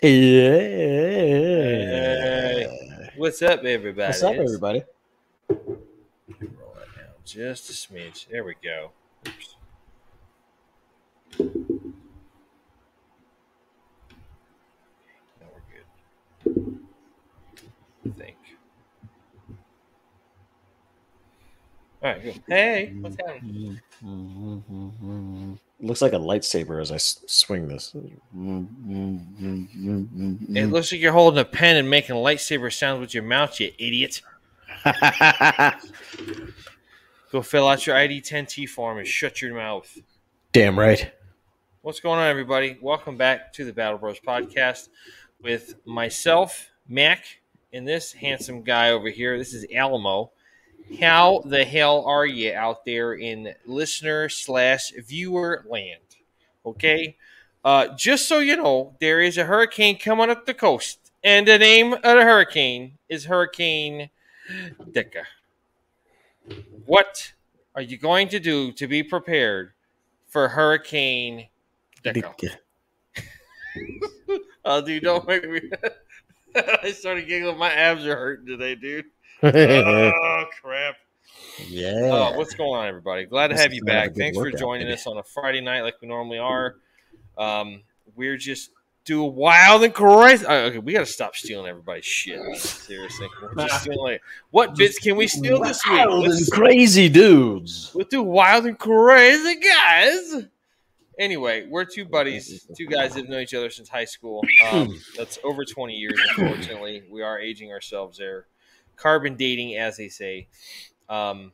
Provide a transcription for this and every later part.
Yeah. What's up, everybody? What's up, everybody? Roll it down just a smidge. There we go. Oops. Now we're good. I think. All right, good. Hey, what's happening? Mm-hmm. Looks like a lightsaber as I s- swing this. It looks like you're holding a pen and making lightsaber sounds with your mouth, you idiot. Go fill out your ID10T form and shut your mouth. Damn right. What's going on, everybody? Welcome back to the Battle Bros podcast with myself, Mac, and this handsome guy over here. This is Alamo. How the hell are you out there in listener slash viewer land? Okay. Uh, just so you know, there is a hurricane coming up the coast, and the name of the hurricane is Hurricane Dicka. What are you going to do to be prepared for Hurricane Dicka? Oh, dude, don't make me. I started giggling. My abs are hurting today, dude. Oh, crap. yeah. Oh, what's going on, everybody? Glad to This have you gonna have a back. Thanks for joining baby. us on a Friday night like we normally are. Um, we're just doing wild and crazy. uh, okay, we got to stop stealing everybody's shit. Seriously. We're just like, what bits can we steal this week? Wild Let's, and crazy dudes. let's do wild and crazy guys. Anyway, we're two buddies, two guys that have known each other since high school. Um, that's over 20 years, unfortunately. We are aging ourselves there. Carbon dating, as they say. Um,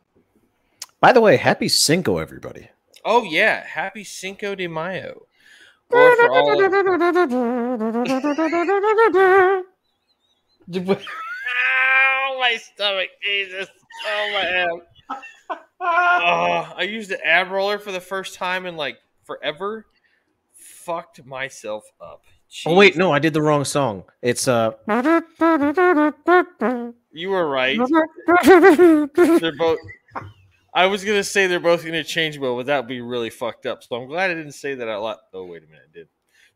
By the way, happy Cinco, everybody. oh, yeah. Happy Cinco de Mayo. Or for all Ow, my stomach. Jesus. Oh, my ab. Oh, I used the ab roller for the first time in like forever. Fucked myself up. Oh wait, no, I did the wrong song. It's uh You were right. They're both. I was gonna say they're both interchangeable, but that would be really fucked up. So I'm glad I didn't say that out loud. Oh wait a minute, I did.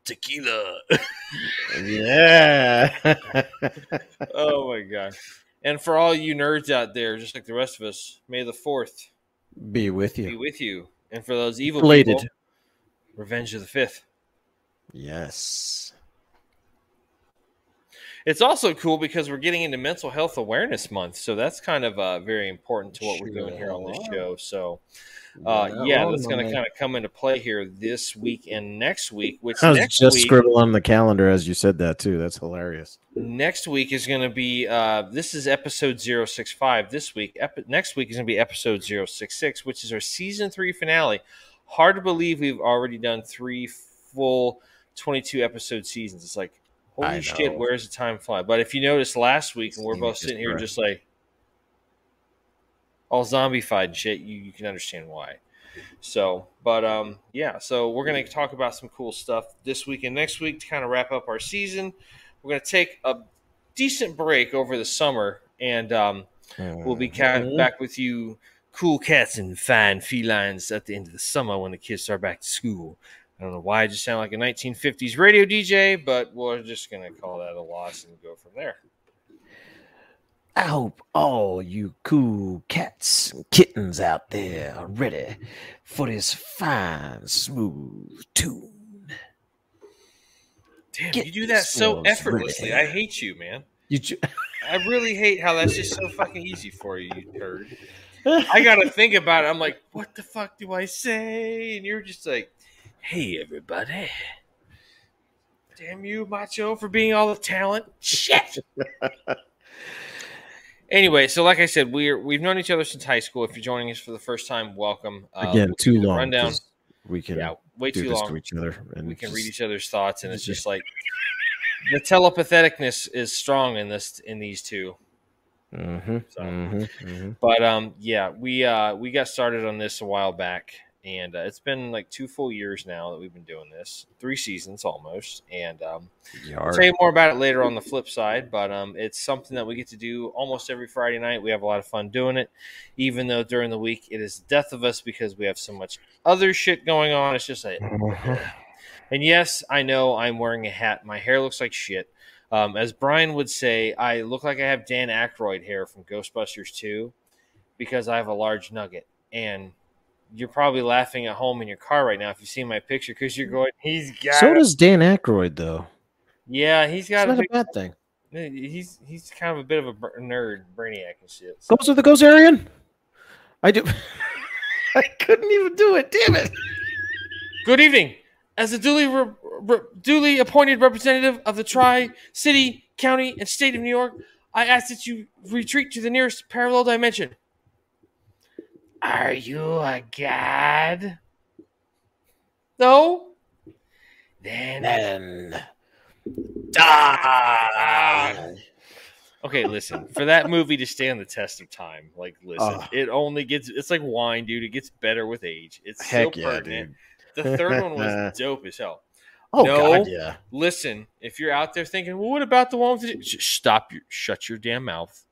Tequila. Yeah. oh my god. And for all you nerds out there, just like the rest of us, may the fourth Be with you. be with you. And for those evil Related. people, Revenge of the Fifth. Yes. It's also cool because we're getting into Mental Health Awareness Month, so that's kind of uh, very important to what we're doing here on this show. So, uh, yeah, that's going to kind of come into play here this week and next week. Which I was just week, scribbling on the calendar as you said that too. That's hilarious. next week is going to be uh, this is episode 065 this week Epi- next week is going to be episode 066 which is our season three finale hard to believe we've already done three full 22 episode seasons. It's like holy shit where's the time fly? But if you notice last week and we're both sitting here just like all zombified and shit you, you can understand why. So but um yeah so we're going to talk about some cool stuff this week and next week to kind of wrap up our season. We're going to take a decent break over the summer and um, we'll be kind of back with you cool cats and fine felines at the end of the summer when the kids are back to school i don't know why i just sound like a 1950s radio dj but we're just going to call that a loss and go from there I hope all you cool cats and kittens out there are ready for this fine, smooth tune. damn Get you do that so effortlessly ready. i hate you man You ju- i really hate how that's just so fucking easy for you you turd I gotta think about it. I'm like, what the fuck do I say? And you're just like, hey everybody. Damn you, Macho, for being all the talent. Shit. anyway, so like I said, we're we've known each other since high school. If you're joining us for the first time, welcome. Uh, Again, we'll too long. Rundown. 'cause We can Yeah, way do too this long. to each other, and We can just- read each other's thoughts, and it's just like the telepatheticness is strong in this in these two. Mhm, So- mhm, mhm. But um, yeah, we uh, we got started on this a while back, and uh, it's been like two full years now that we've been doing this, three seasons almost, and um, I'll tell you more about it later on the flip side. But um, it's something that we get to do almost every Friday night. We have a lot of fun doing it, even though during the week it is death of us because we have so much other shit going on. It's just like Mhm. And yes, I know I'm wearing a hat. My hair looks like shit. Um, as Brian would say, I look like I have Dan Aykroyd hair from Ghostbusters 2 because I have a large nugget. And you're probably laughing at home in your car right now if you see my picture because you're going, he's got. So does Dan Aykroyd, though. yeah, he's It's got a not a bad thing. he's he's kind of a bit of a br- nerd, brainiac and shit. So- Goes with the Gozerian. I do. I couldn't even do it. Damn it. Good evening. As a duly re- re- duly appointed representative of the Tri City, County, and State of New York, I ask that you retreat to the nearest parallel dimension. Are you a god? No. Then Then die. Okay, listen. For that movie to stand the test of time, like, listen, Ugh. it only gets. It's like wine, dude. It gets better with age. It's Heck so yeah, pertinent. dude. The third one was dope as hell. Oh No. God, yeah. Listen, if you're out there thinking, well, what about the one with the... Sh- Stop your shut your damn mouth.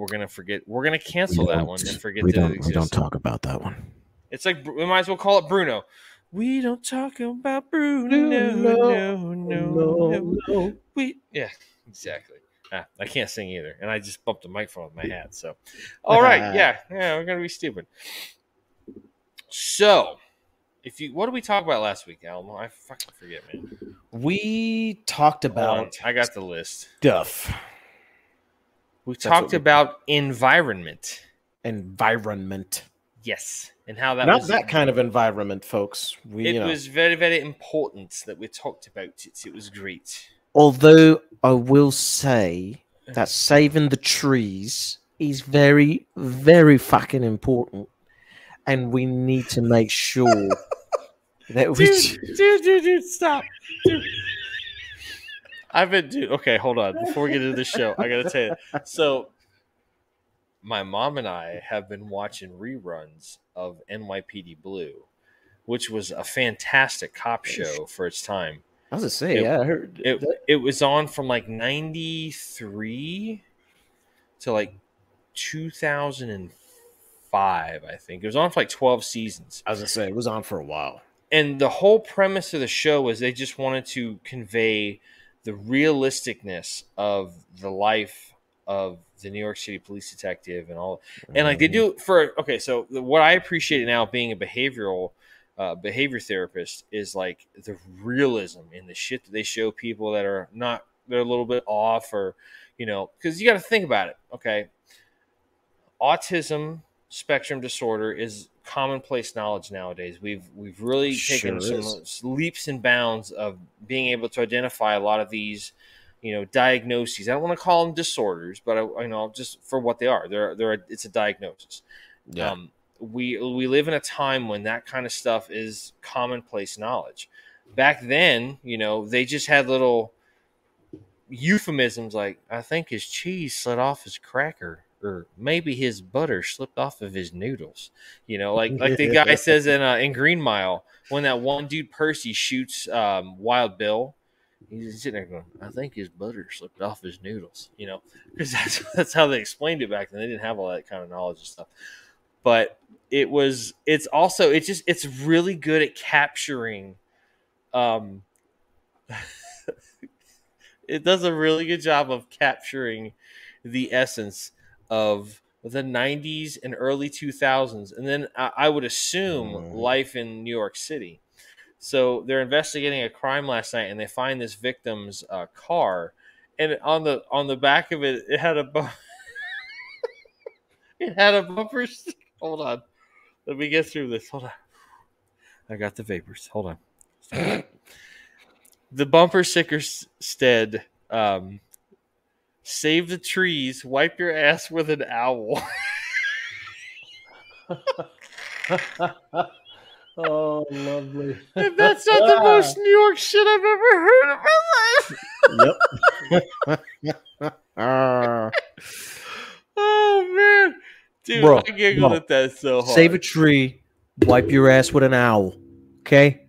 We're gonna forget. We're gonna cancel We that don't- one and forget We that don't. We don't talk about that one. It's like we might as well call it Bruno. We don't talk about Bruno. No, no, no, no. We yeah, exactly. Ah, I can't sing either, and I just bumped the microphone with my hat. So, all right, yeah, yeah, we're gonna be stupid. So, if you, what did we talk about last week, Alamo? I fucking forget, man. We talked Hold on, about I got the list. stuff, We talked we- about environment. environment. Yes, and how that Not was that kind of environment, folks. We, It you know, was very, very important that we talked about it. It was great. although I will say that saving the trees is very, very fucking important, and we need to make sure that we. Dude, dude, dude, dude, stop. Dude. I've been, dude. Okay, hold on. Before we get into the show, I gotta tell you. So, my mom and I have been watching reruns of NYPD Blue, which was a fantastic cop show for its time. I was gonna say, It- yeah, I heard. It that- it was on from like '93 to like 2005, I think. It was on for like 12 seasons. I was gonna say it was on for a while. and the whole premise of the show was they just wanted to convey the realisticness of the life of the New York City police detective and all and like they Mm-hmm. do for okay so the, what I appreciate now being a behavioral uh, behavior therapist is like the realism in the shit that they show people that are not they're a little bit off or you know because you got to think about it okay autism spectrum disorder is commonplace knowledge nowadays. We've we've really taken Sure some leaps and bounds of being able to identify a lot of these you know diagnoses. I don't want to call them disorders but I, you know just for what they are. They're they're it's a diagnosis. Yeah. um, we we live in a time when that kind of stuff is commonplace knowledge. Back then, you know, they just had little euphemisms like "I think his cheese slid off his cracker," or maybe his butter slipped off of his noodles. You know, like like the guy says in uh, in Green Mile when that one dude Percy shoots um, Wild Bill. He's sitting there going, "I think his butter slipped off his noodles," you know, because that's that's how they explained it back then. They didn't have all that kind of knowledge and stuff but it was it's also it's just it's really good at capturing um it does a really good job of capturing the essence of the 90s and early 2000s and then i, would assume Mhm. life in new york city. So they're investigating a crime last night and they find this victim's uh, car and on the on the back of it it had a bu- it had a bumper sticker. hold on. Let me get through this. Hold on. I got the vapors. Hold on. The bumper sticker said um, save the trees wipe your ass with an owl oh, lovely. and that's not the most new york shit i've ever heard in my life Yep. Ah. oh man dude Bro, i giggled bro, at that so hard Save a tree. Wipe your ass with an owl. Okay.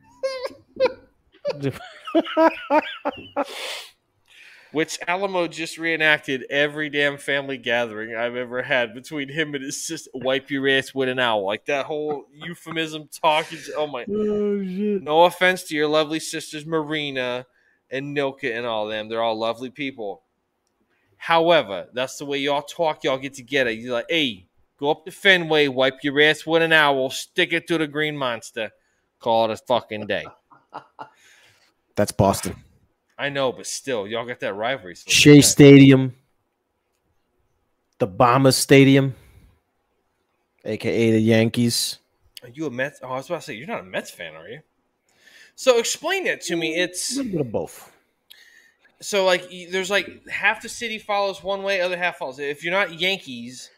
Which Alamo just reenacted every damn family gathering I've ever had between him and his sister. Wipe your ass with an owl, like that whole euphemism talk. Is, oh my! Oh shit. No offense to your lovely sisters Marina and Nilka and all them. They're all lovely people. However, that's the way y'all talk. Y'all get together. You're like, hey, go up to Fenway, wipe your ass with an owl, stick it to the green monster, call it a fucking day. That's Boston. I know, but still, y'all got that rivalry. So Shea okay. Stadium, the Bombers Stadium, aka the Yankees. Are you a Mets? Oh, I was about to say you're not a Mets fan, are you? So explain that to me. Mm, a It's little bit of both. so like there's like half the city follows one way, other half follows. If you're not Yankees,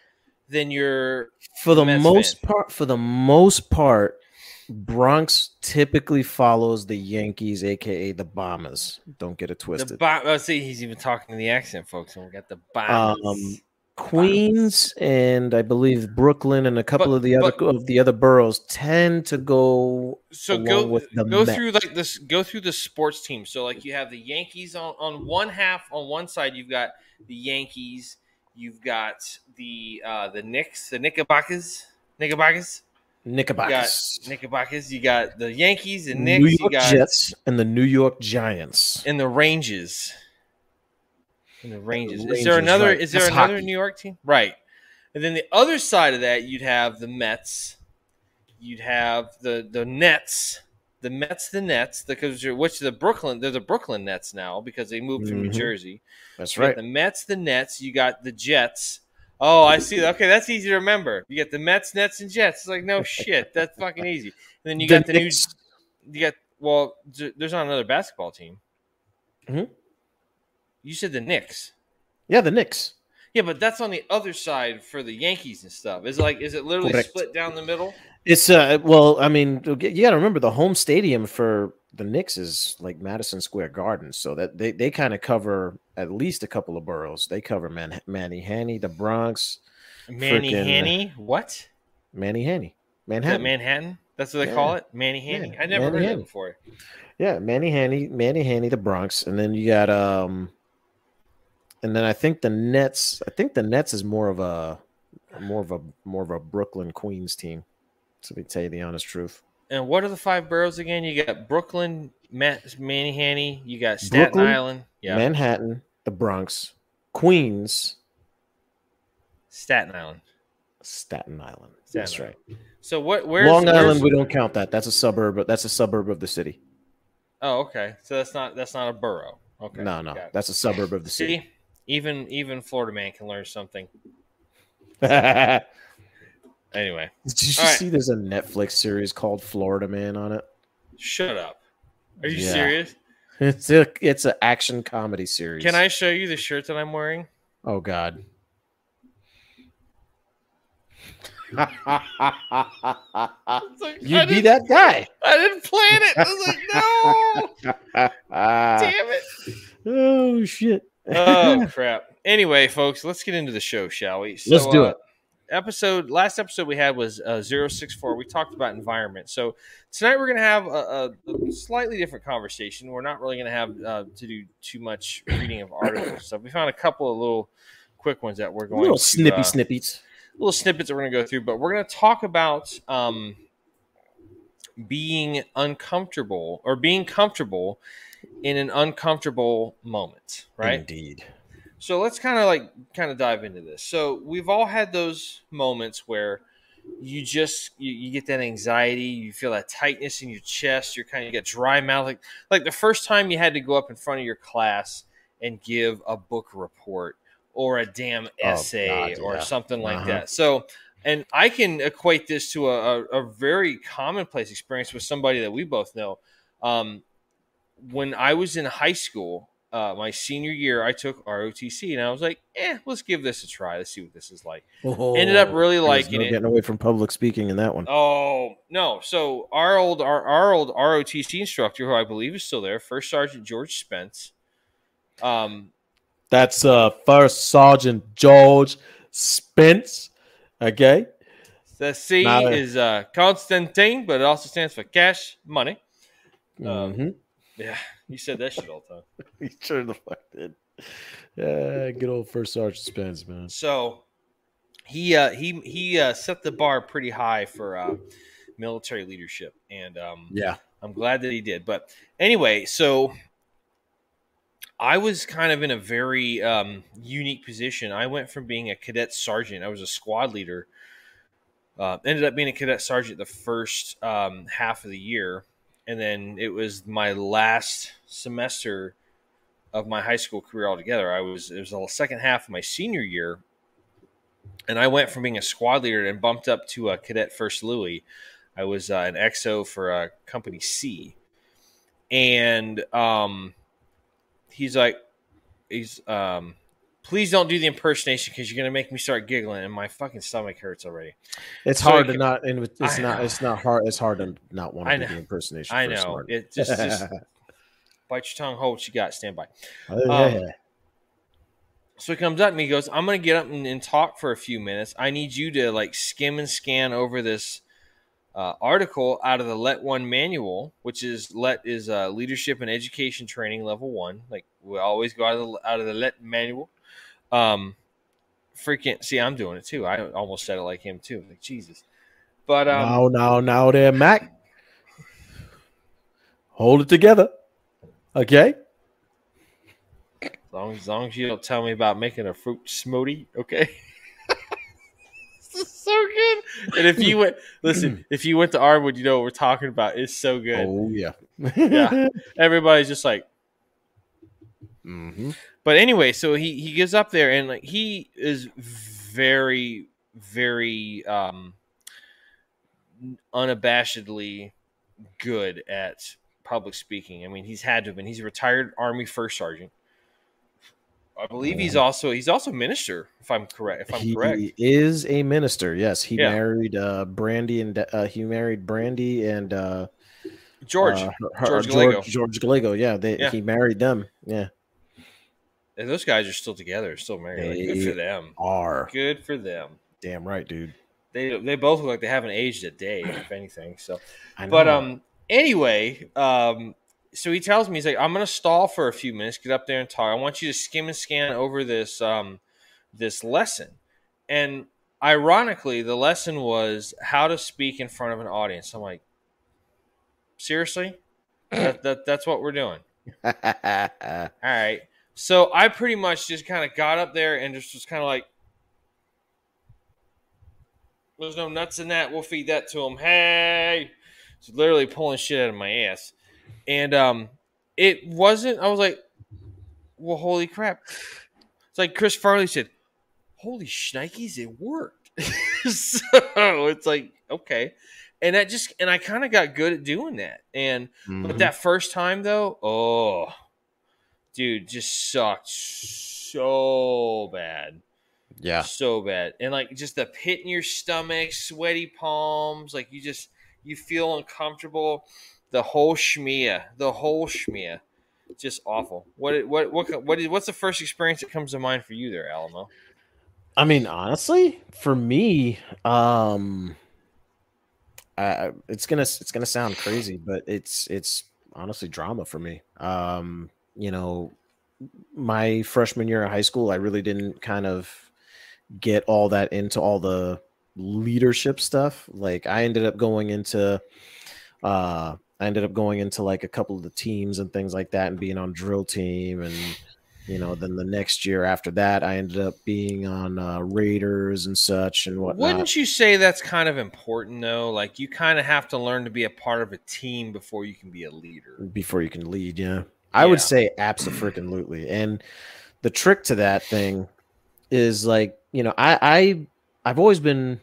then you're For the Mets most fan. part, for the most part, Bronx typically follows the Yankees, aka the Bombers. Don't get it the twisted. bo- oh, see he's even talking in the accent, folks. And we got the bombs. Um, Queens and I believe Brooklyn and a couple But- of the other of the other boroughs tend to go so go with the go through like this. Go through the sports team. So like you have the Yankees on on one half. On one side, you've got the Yankees. You've got the uh the Knicks, the Knickerbockers, Knickerbockers. You got Knickerbockers, Knickerbockers. You got the Yankees and New York You got Jets, and the New York Giants. and the Rangers. And the Rangers. The is there another? right. Is there That's another hockey. New York team? Right. And then the other side of that, you'd have the Mets. You'd have the the Nets. The Mets, the Nets, because which the Brooklyn, they're the Brooklyn Nets now because they moved from New Mhm. Jersey. That's right. the Mets, the Nets. You got the Jets. Oh, I see. Okay, that's easy to remember. You get the Mets, Nets, and Jets. It's like no shit. That's fucking easy. And then you The got the new. Knicks- You got well. There's not another basketball team. Mhm. You said the Knicks. Yeah, the Knicks. Yeah, but that's on the other side for the Yankees and stuff. Is it like is it literally Correct. split down the middle? It's uh well, I mean, you got to remember the home stadium for the Knicks is like Madison Square Garden, so that they they kind of cover at least a couple of boroughs. They cover Man- Manny Hanny, the Bronx, Manny Frickin- Hanny. What? Manny Hanny, Is that Manhattan. Manhattan? That's what they Yeah. call it? Manny Hanny. Yeah, I never Manny heard Hanny. that before. yeah, Manny Hanny, Manny Hanny, the Bronx, and then you got um, and then I think the Nets. I think the Nets is more of a more of a more of a Brooklyn Queens team. To tell you the honest truth. And what are the five boroughs again? You got Brooklyn, Matt, Manny You got Staten Brooklyn, Island. Yeah, Manhattan, the Bronx, Queens, Staten Island. Staten Island. Staten that's Island. right. So what? Where's Long Island, we don't count that. That's a suburb. That's a suburb of the city. Oh, okay. So that's not that's not a borough. Okay. no, no, that's a suburb of the city. See, even even Florida man can learn something. Anyway, did you All right. see? There's a Netflix series called Florida Man on it. shut up. Are you Yeah. serious? It's a it's an action comedy series. Can I show you the shirt that I'm wearing? Oh God. Like, You'd be that guy. I didn't plan it. I was like, no, damn it. oh shit. Oh crap. Anyway, folks, let's get into the show, shall we? So, Let's do uh, it. Episode last episode we had was uh, 064. We talked about environment. So tonight we're going to have a, a, slightly different conversation. We're not really going to have uh, to do too much reading of articles so. We found a couple of little quick ones that we're going little to, snippy uh, snippies. little snippets that we're going to go through, but we're going to talk about um, being uncomfortable or being comfortable in an uncomfortable moment, right? Indeed. So let's kind of like kind of dive into this. So we've all had those moments where you just you, you get that anxiety, you feel that tightness in your chest, you're kind of you get dry mouth, like like the first time you had to go up in front of your class and give a book report or a damn essay God, or yeah. something like Uh-huh. that. So and I can equate this to a, a, a very commonplace experience with somebody that we both know. Um, when I was in high school, uh, my senior year, I took ROTC, and I was like, "Eh, let's give this a try. Let's see what this is like." Ended up really liking no it. Getting away from public speaking in that one. Oh no! So our old our, our old ROTC instructor, who I believe is still there, First Sergeant George Spence. Um, That's uh First Sergeant George Spence. Okay. the C a- is uh, Constantine, but it also stands for cash money. Um, hmm Yeah, you said that shit all the time. He sure the fuck did. Yeah, good old first sergeant Spence, man. So he uh, he he uh, set the bar pretty high for uh, military leadership, and um, Yeah. I'm glad that he did. But anyway, so I was kind of in a very um, unique position. I went from being a cadet sergeant, I was a squad leader, uh, ended up being a cadet sergeant the first um, half of the year. And then it was my last semester of my high school career altogether. I was, it was the second half of my senior year. And I went from being a squad leader and bumped up to a cadet first Louis. I was uh, an XO for uh, Company C, and um, he's like, he's um, please don't do the impersonation because you're gonna make me start giggling, and my fucking stomach hurts already. It's So hard he- to not, and it's I not, know. it's not hard. It's hard to not want to do the impersonation. I know it just, just bite your tongue, hold what you got, stand by. Oh, um. So he comes up and he goes, I'm going to get up and, and talk for a few minutes. I need you to like skim and scan over this uh, article out of the LET One manual, which is LET is uh, leadership and education training level one. Like we always go out of the, out of the LET manual. Um, freaking see, I'm doing it too. I almost said it like him too. Like Jesus, but um, now, now, now, there, Mac. Hold it together. Okay. as long as long as you don't tell me about making a fruit smoothie, okay. this is so good. And if you went, listen, if you went to Arwood, you know what we're talking about. It's so good. Oh yeah. Yeah. Everybody's just like, hmm but anyway, so he he gets up there and like he is very very um unabashedly good at public speaking. I mean, he's had to have been. He's a retired Army first sergeant. I believe he's also he's also minister, if I'm correct. If I'm he correct, he is a minister. Yes, he Yeah. married uh, Brandy and uh, he married Brandy and uh, George. uh, her- George her- Gallego. George, George Gallego. Yeah, they, Yeah. he married them. Yeah, and those guys are still together, still married. Like, good for them. are Good for them. damn right, dude. They they both look like they haven't aged a day, if anything. So. But um, anyway, um, so he tells me he's like, I'm gonna stall for a few minutes, get up there and talk. I want you to skim and scan over this um this lesson. And ironically, the lesson was how to speak in front of an audience. I'm like, seriously? that, that that's what we're doing. All right. So I pretty much just kind of got up there and just was kind of like, there's no nuts in that. We'll feed that to him. Hey, it's literally pulling shit out of my ass. And um, it wasn't, I was like, well, holy crap. It's like Chris Farley said, holy shnikes, it worked. so it's like, okay. And that just, and I kind of got good at doing that. And, but Mhm. that first time though, oh, dude, just sucked so bad, yeah, so bad, and like just the pit in your stomach, sweaty palms, like you just you feel uncomfortable. The whole schmear, the whole schmear, just awful. What what what what is what's the first experience that comes to mind for you there, Alamo? I mean, honestly, for me, um, I, it's gonna it's gonna sound crazy, but it's it's honestly drama for me. Um, you know, my freshman year of high school, I really didn't kind of get all that into all the leadership stuff. Like, I ended up going into, uh, I ended up going into like a couple of the teams and things like that, and being on drill team and you know then the next year after that i ended up being on uh, raiders and such and whatnot Wouldn't you say that's kind of important though? Like you kind of have to learn to be a part of a team before you can be a leader. before you can lead yeah i Yeah. would say absolutely. And the trick to that thing is like you know i i i've always been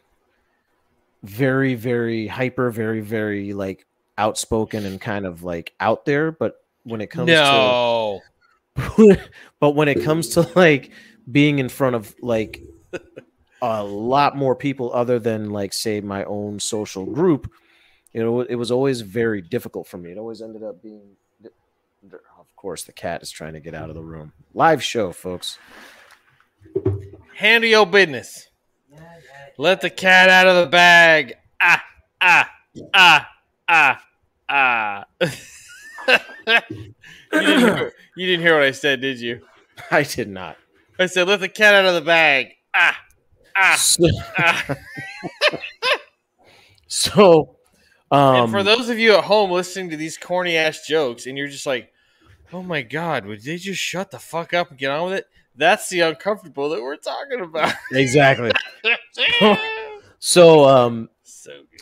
very very hyper very very like outspoken and kind of like out there. But when it comes to No, but when it comes to like being in front of like a lot more people other than like say my own social group you know it was always very difficult for me. It always ended up being course the cat is trying to get out of the room live show folks handle your business. Let the cat out of the bag. Ah, ah, ah, ah, ah. you, didn't hear, you didn't hear what I said, did you? I did not. I said, "Let the cat out of the bag." Ah, ah, So, ah. so, um, and for those of you at home listening to these corny ass jokes, and you're just like, "Oh my god, would they just shut the fuck up and get on with it?" That's the uncomfortable that we're talking about. exactly. So, um, so good.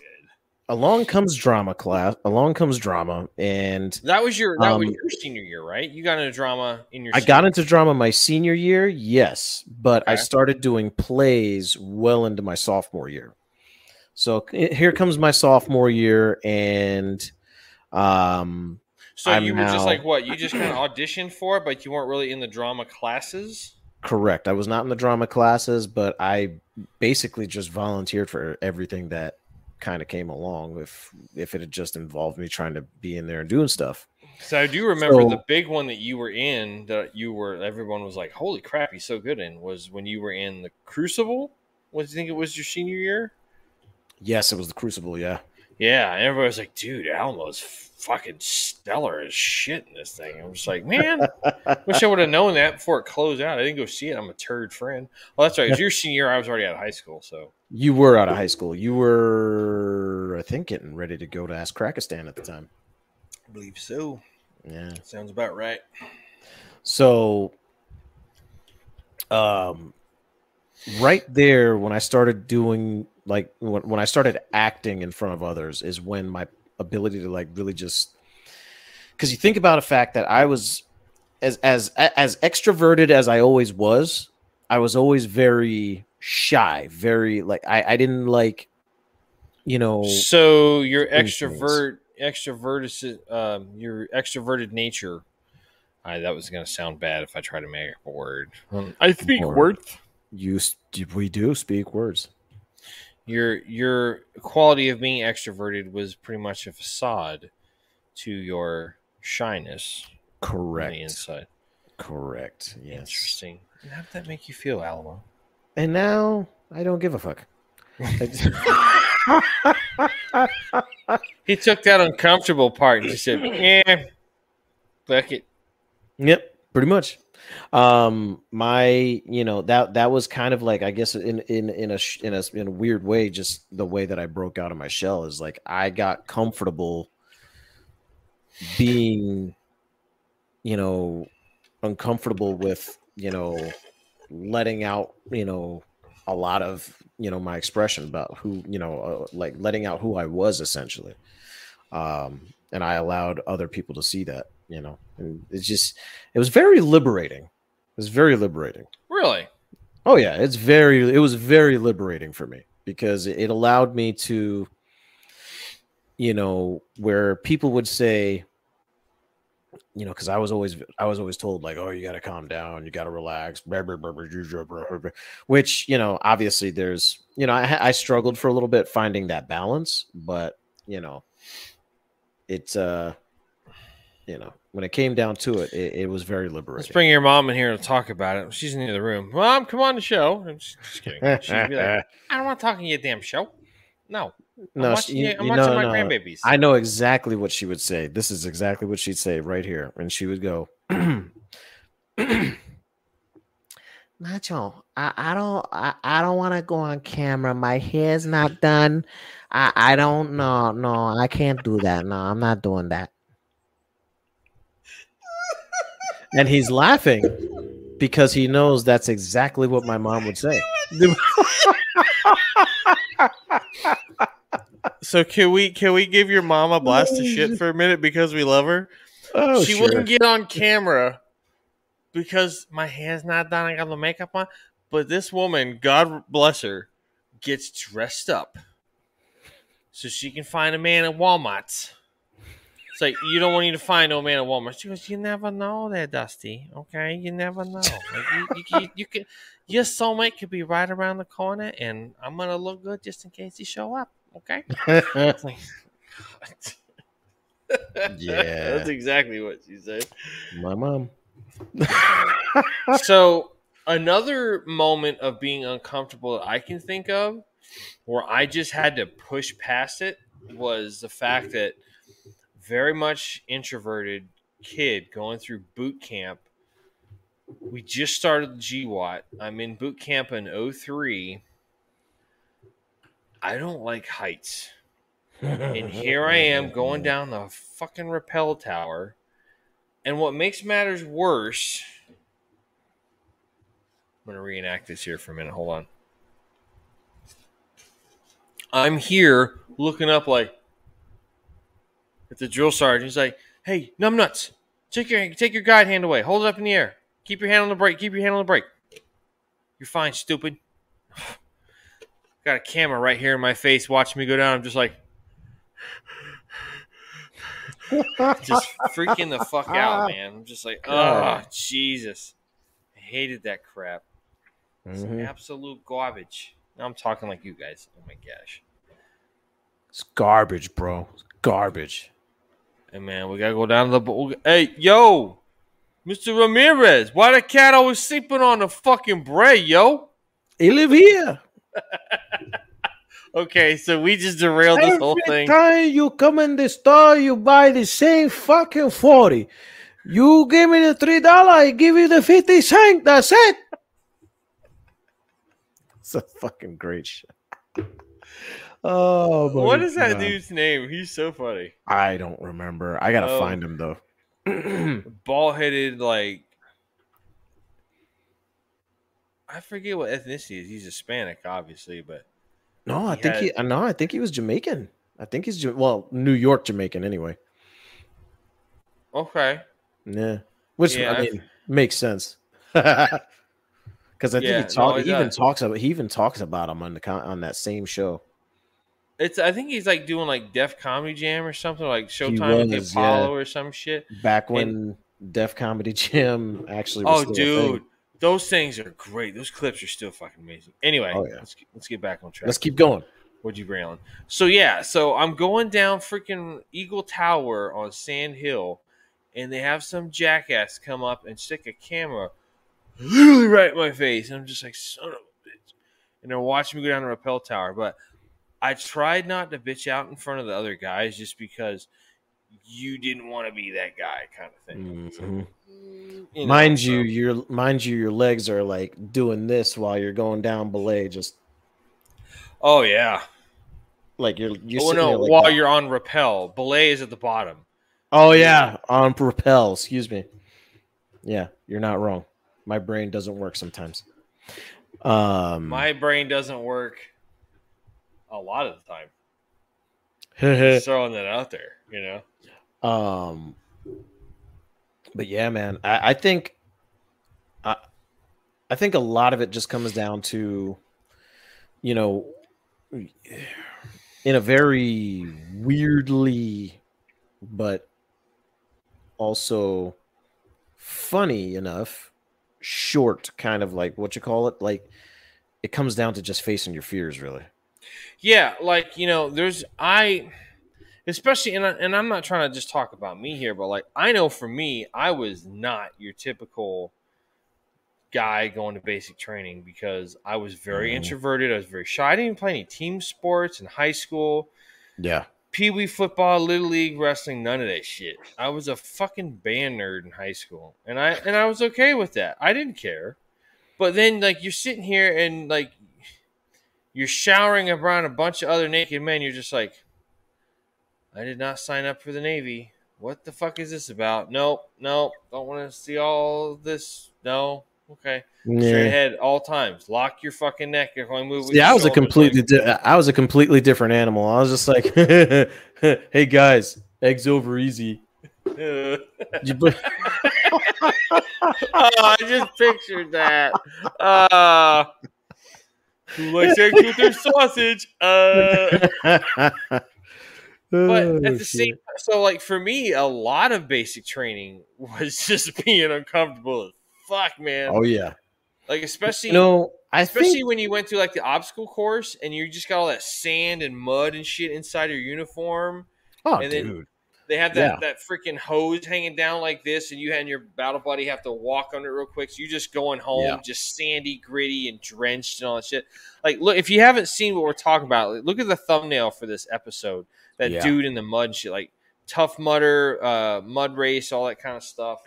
along comes drama class. Along comes drama, and That was your that was Um, your senior year, right? You got into drama in your. I got into drama my senior year, yes, but I started doing plays well into my sophomore year. So here comes my sophomore year, and um, So I'm you were just like what? You just kind of auditioned for it, but you weren't really in the drama classes. correct. I was not in the drama classes, but I basically just volunteered for everything that kind of came along. If if it had just involved me trying to be in there and doing stuff. So I do remember So- the big one that you were in that you were everyone was like, "Holy crap, he's so good in." Was when you were in the Crucible. What do you think it was your senior year? Yes, it was the Crucible. Yeah. Yeah, and everybody was like, "Dude, Almo's fucking stellar as shit in this thing." I'm just like, man, wish I would have known that before it closed out. I didn't go see it. I'm a turd friend. Well, that's right. It was your senior year. I was already out of high school, so You were out of high school. You were, I think, getting ready to go to Ask Krakistan at the time. I believe so. Yeah. Sounds about right. So, um, right there, when I started doing like when, when I started acting in front of others, is when my ability to like really just because you think about a fact that I was as as as extroverted as I always was, I was always very shy, very like I I didn't like, you know, So your extrovert, extroverted, um, your extroverted nature. I, that was going to sound bad if I try to make a word. I speak Word. words. you we do speak words. Your your quality of being extroverted was pretty much a facade to your shyness on the Correct. inside. Correct. Yes. Interesting. And how did that make you feel, Alamo? And now I don't give a fuck. He took that uncomfortable part and just said, "Yeah, fuck it." yep, pretty much. Um, my, you know, that that was kind of like I guess in in in a in a in a weird way, just the way that I broke out of my shell is like I got comfortable being, you know, uncomfortable with you know letting out you know a lot of you know my expression about who you know uh, like letting out who I was essentially. Um and I allowed other people to see that you know and it's just it was very liberating it was very liberating Really? oh yeah it's very it was very liberating for me because it allowed me to you know where people would say you know because i was always i was always told like oh you got to calm down you got to relax which you know obviously there's you know I, I struggled for a little bit finding that balance but you know it's uh you know when it came down to it it, it was very liberating. Let's bring your mom in here to talk about it. She's in the other room. Mom, come on the show. I'm just, just kidding. She'd be like, I don't want to talk in your damn show. No, I'm no, watching, you- I'm you watching know, my no. grandbabies. I know exactly what she would say. This is exactly what she'd say right here. And she would go, Nacho, I, I don't I, I don't want to go on camera. My hair's not done. I, I don't no no I can't do that. No, I'm not doing that. And he's laughing because he knows that's exactly what my mom would say. so can we can we give your mom a blast of shit for a minute because we love her? Oh, she wouldn't get on camera because my hair's not done. I got the makeup on. But this woman, God bless her, gets dressed up so she can find a man at Walmart's. It's like you don't want you to find no man at Walmart. She goes, "You never know, there, Dusty. Okay, you never know. Like, you, you, you, you can, your soulmate could be right around the corner, and I'm gonna look good just in case he show up. Okay." Like, Yeah. that's exactly what she said. my mom. so another moment of being uncomfortable that I can think of where I just had to push past it was the fact that very much introverted kid going through boot camp we just started the GWOT. I'm in boot camp in 03. I don't like heights. And here I am going down the fucking rappel tower. And what makes matters worse, I'm going to reenact this here for a minute. Hold on. I'm here looking up like at the drill sergeant. He's like, "Hey, numbnuts, take your take your guide hand away. Hold it up in the air. Keep your hand on the brake. Keep your hand on the brake. You're fine, stupid." Got a camera right here in my face watching me go down. I'm just like, just freaking the fuck out, man. I'm just like, oh Jesus, I hated that crap. It's Mhm. absolute garbage. Now I'm talking like you guys. Oh my gosh. It's garbage, bro. It's garbage. Hey man, we gotta go down to the. bo- Hey, yo, Mr. Ramirez, why the cat always sleeping on the fucking bread, yo? He live here. Okay, so we just derailed this whole Every thing. time you come in the store, you buy the same fucking 40. You give me the three dollar, I give you the 50 cent. That's it. It's a fucking great shit. Oh, What is that God. dude's name? He's so funny. I don't remember. I gotta Oh. find him though. Bald headed, like. I forget what ethnicity is. He's Hispanic, obviously, but no, I He think had- he. No, I think he was Jamaican. I think he's well, New York Jamaican anyway. okay. Yeah, which Yeah, I I've- mean makes sense. Because I think Yeah, he, talk, no, he even talks about he even talks about him on the on that same show. It's. I think he's like doing like Def Comedy Jam or something, like Showtime with the Apollo yeah. or some shit. Back when Def Comedy Jam actually. Oh, a thing. dude, those things are great. Those clips are still fucking amazing. Anyway, Oh, yeah. let's get, let's get back on track. Let's keep going. What'd you railing? So yeah, so I'm going down freaking Eagle Tower on Sand Hill, and they have some jackass come up and stick a camera literally right in my face, and I'm just like, son of a bitch. And they're watching me go down the rappel tower, but I tried not to bitch out in front of the other guys just because you didn't want to be that guy, kind of thing. So, Mhm. you know, mind so- you, your mind you, your legs are like doing this while you're going down belay, just Oh yeah. like you're you're oh no, like while that. you're on rappel, belay is at the bottom. Oh yeah, on rappel. Excuse me. Yeah, you're not wrong. My brain doesn't work sometimes. Um, My brain doesn't work a lot of the time. Just throwing that out there, you know. Um, but yeah, man, I, I think, I, I think a lot of it just comes down to, you know, in a very weirdly, but also funny enough, short kind of like what you call it, like it comes down to just facing your fears, really. Yeah, like you know, there's I, especially and I, and I'm not trying to just talk about me here, but like I know for me, I was not your typical guy going to basic training because I was very Mhm. introverted. I was very shy. I didn't even play any team sports in high school. Yeah. Pee wee football, little league wrestling, none of that shit. I was a fucking band nerd in high school, and I and I was okay with that. I didn't care. But then, like, you're sitting here and like you're showering around a bunch of other naked men. You're just like, I did not sign up for the Navy. What the fuck is this about? Nope, nope. Don't want to see all this. No. Okay. Straight ahead, all times. Lock your fucking neck if I move. Yeah, I was a completely like- di- I was a completely different animal. I was just like, "Hey guys, eggs over easy." Oh, I just pictured that. Uh, who likes eggs with their sausage? Uh, but Oh, at the shit. same so like for me, a lot of basic training was just being uncomfortable as fuck, man. oh yeah, Like especially you know, I especially think when you went through like the obstacle course and you just got all that sand and mud and shit inside your uniform. oh and then- dude, They have that, Yeah. that freaking hose hanging down like this, and you and your battle buddy have to walk under it real quick. So you're just going home, Yeah. just sandy, gritty, and drenched and all that shit. Like, look, if you haven't seen what we're talking about, like, look at the thumbnail for this episode. That Yeah. dude in the mud shit, like tough mudder, uh, mud race, all that kind of stuff.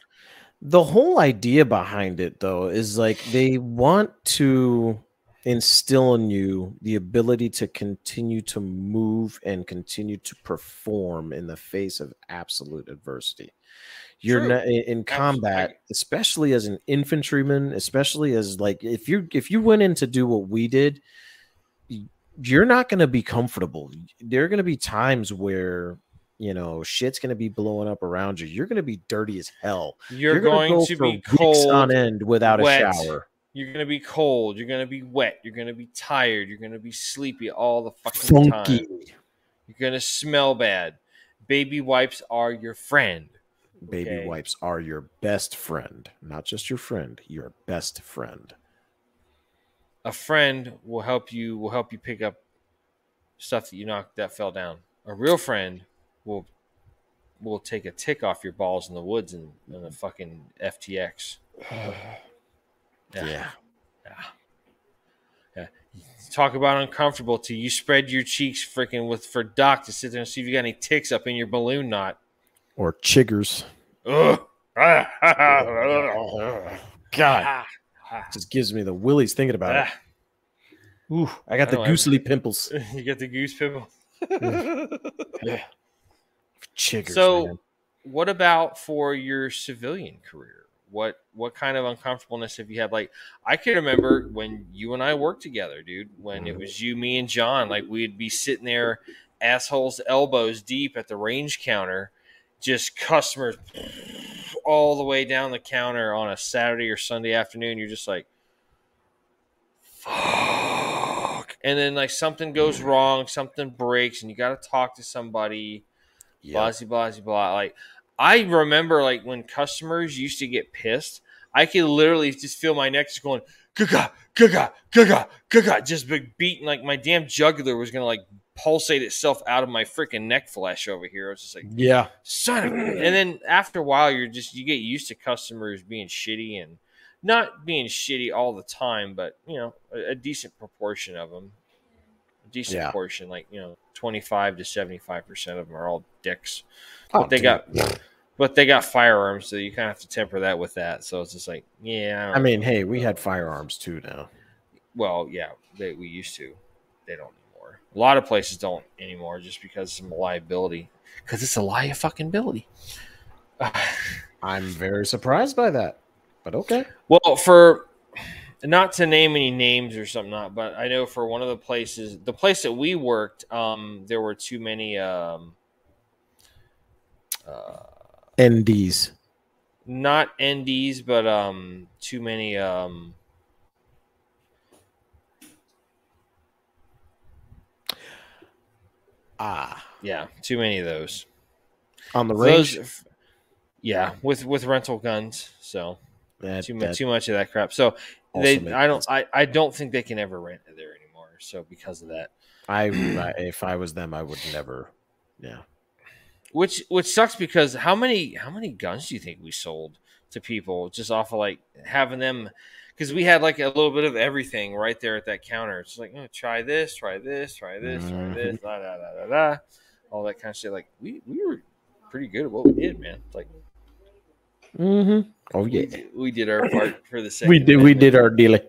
the whole idea behind it though is like they want to instill in you the ability to continue to move and continue to perform in the face of absolute adversity you're not in, combat especially as an infantryman especially as like if you if you went in to do what we did you're not going to be comfortable there are going to be times where you know shit's going to be blowing up around you you're going to be dirty as hell You're, gonna going go to be weeks cold. on end without wet. a shower You're going to be cold. You're going to be wet. You're going to be tired. You're going to be sleepy all the fucking funky time. You're going to smell bad. Baby wipes are your friend. baby Okay. wipes are your best friend not just your friend your best friend A friend will help you will help you pick up stuff that you knocked that fell down. A real friend will will take a tick off your balls in the woods and in the fucking FTX. yeah, Yeah. Yeah. Talk about uncomfortable till you spread your cheeks freaking with for Doc to sit there and see if you got any ticks up in your balloon knot. or chiggers Ugh. god just gives me the willies thinking about it ah. Ooh, i got I the goosely pimples you get the goose pimple. Yeah. Chiggers So- man. what about for your civilian career? What what kind of uncomfortableness have you had? Like I can remember when you and I worked together, dude. When it mm-hmm. was you, me, and John. Like we'd be sitting there, assholes elbows deep at the range counter, just customers all the way down the counter on a Saturday or Sunday afternoon. You're just like, fuck. And then like something goes wrong, something breaks, and you got to talk to somebody Yep. blah blah blah blah. Like I remember, like when customers used to get pissed, I could literally just feel my neck just going gaga gaga gaga gaga, just big beating like my damn jugular was gonna like pulsate itself out of my freaking neck flesh over here. I was just like, yeah son of and then after a while you're just you get used to customers being shitty and not being shitty all the time but you know a, a decent proportion of them a decent Yeah. portion like you know 25 to 75 percent of them are all dicks Oh, but they dude. got but they got firearms so you kind of have to temper that with that. So it's just like yeah i mean hey we had firearms too now well yeah they, we used to. They don't anymore. A lot of places don't anymore just because of liability because it's a lie of fucking ability i'm very surprised by that but okay. Well, for not to name any names or something, not, but I know for one of the places, the place that we worked, um, there were too many, um, uh, nds not NDs, but um, too many, um, ah yeah, too many of those. on the Those, range yeah, with with rental guns, so that, too much, too much of that crap. So they, I don't. I, I don't think they can ever rent there anymore. So because of that. I if i was them i would never yeah which which sucks because how many how many guns do you think we sold to people just off of like having them because we had like a little bit of everything right there at that counter. It's like oh, try this try this try this try this da, da, da, da, da, all that kind of shit. Like we we were pretty good at what we did man. Like mm-hmm. oh yeah. did, we did our part for the second we did we did our dealing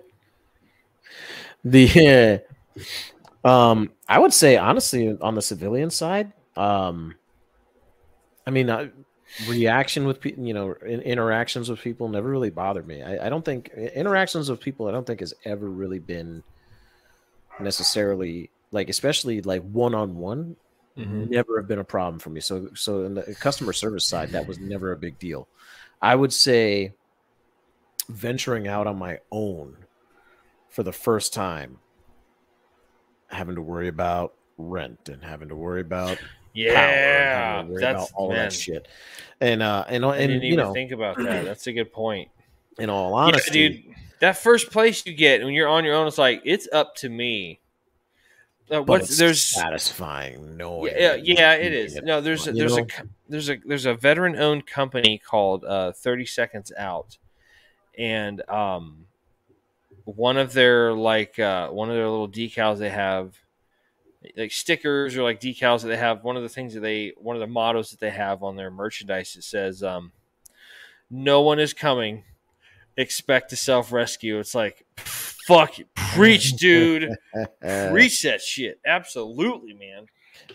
the um i would say honestly on the civilian side um i mean reaction with people you know in, interactions with people never really bothered me. I, I don't think interactions with people i don't think has ever really been necessarily like especially like one-on-one Mhm. never have been a problem for me. So so in the customer service side that was never a big deal. I would say venturing out on my own for the first time having to worry about rent and having to worry about yeah to that's all man, that shit and uh and, and you even know think about that that's a good point in all honesty Yeah, dude, that first place you get when you're on your own, it's like it's up to me. Uh, what's there's satisfying knowing yeah, yeah, it is. it. No, there's a, there's a know? co- there's a there's a veteran owned company called uh, Thirty Seconds Out, and um, one of their like uh, one of their little decals they have like stickers or like decals that they have one of the things that they one of the mottos that they have on their merchandise it says um no one is coming. Expect to self rescue. It's like, fuck, it. preach, dude, preach that shit. Absolutely, man.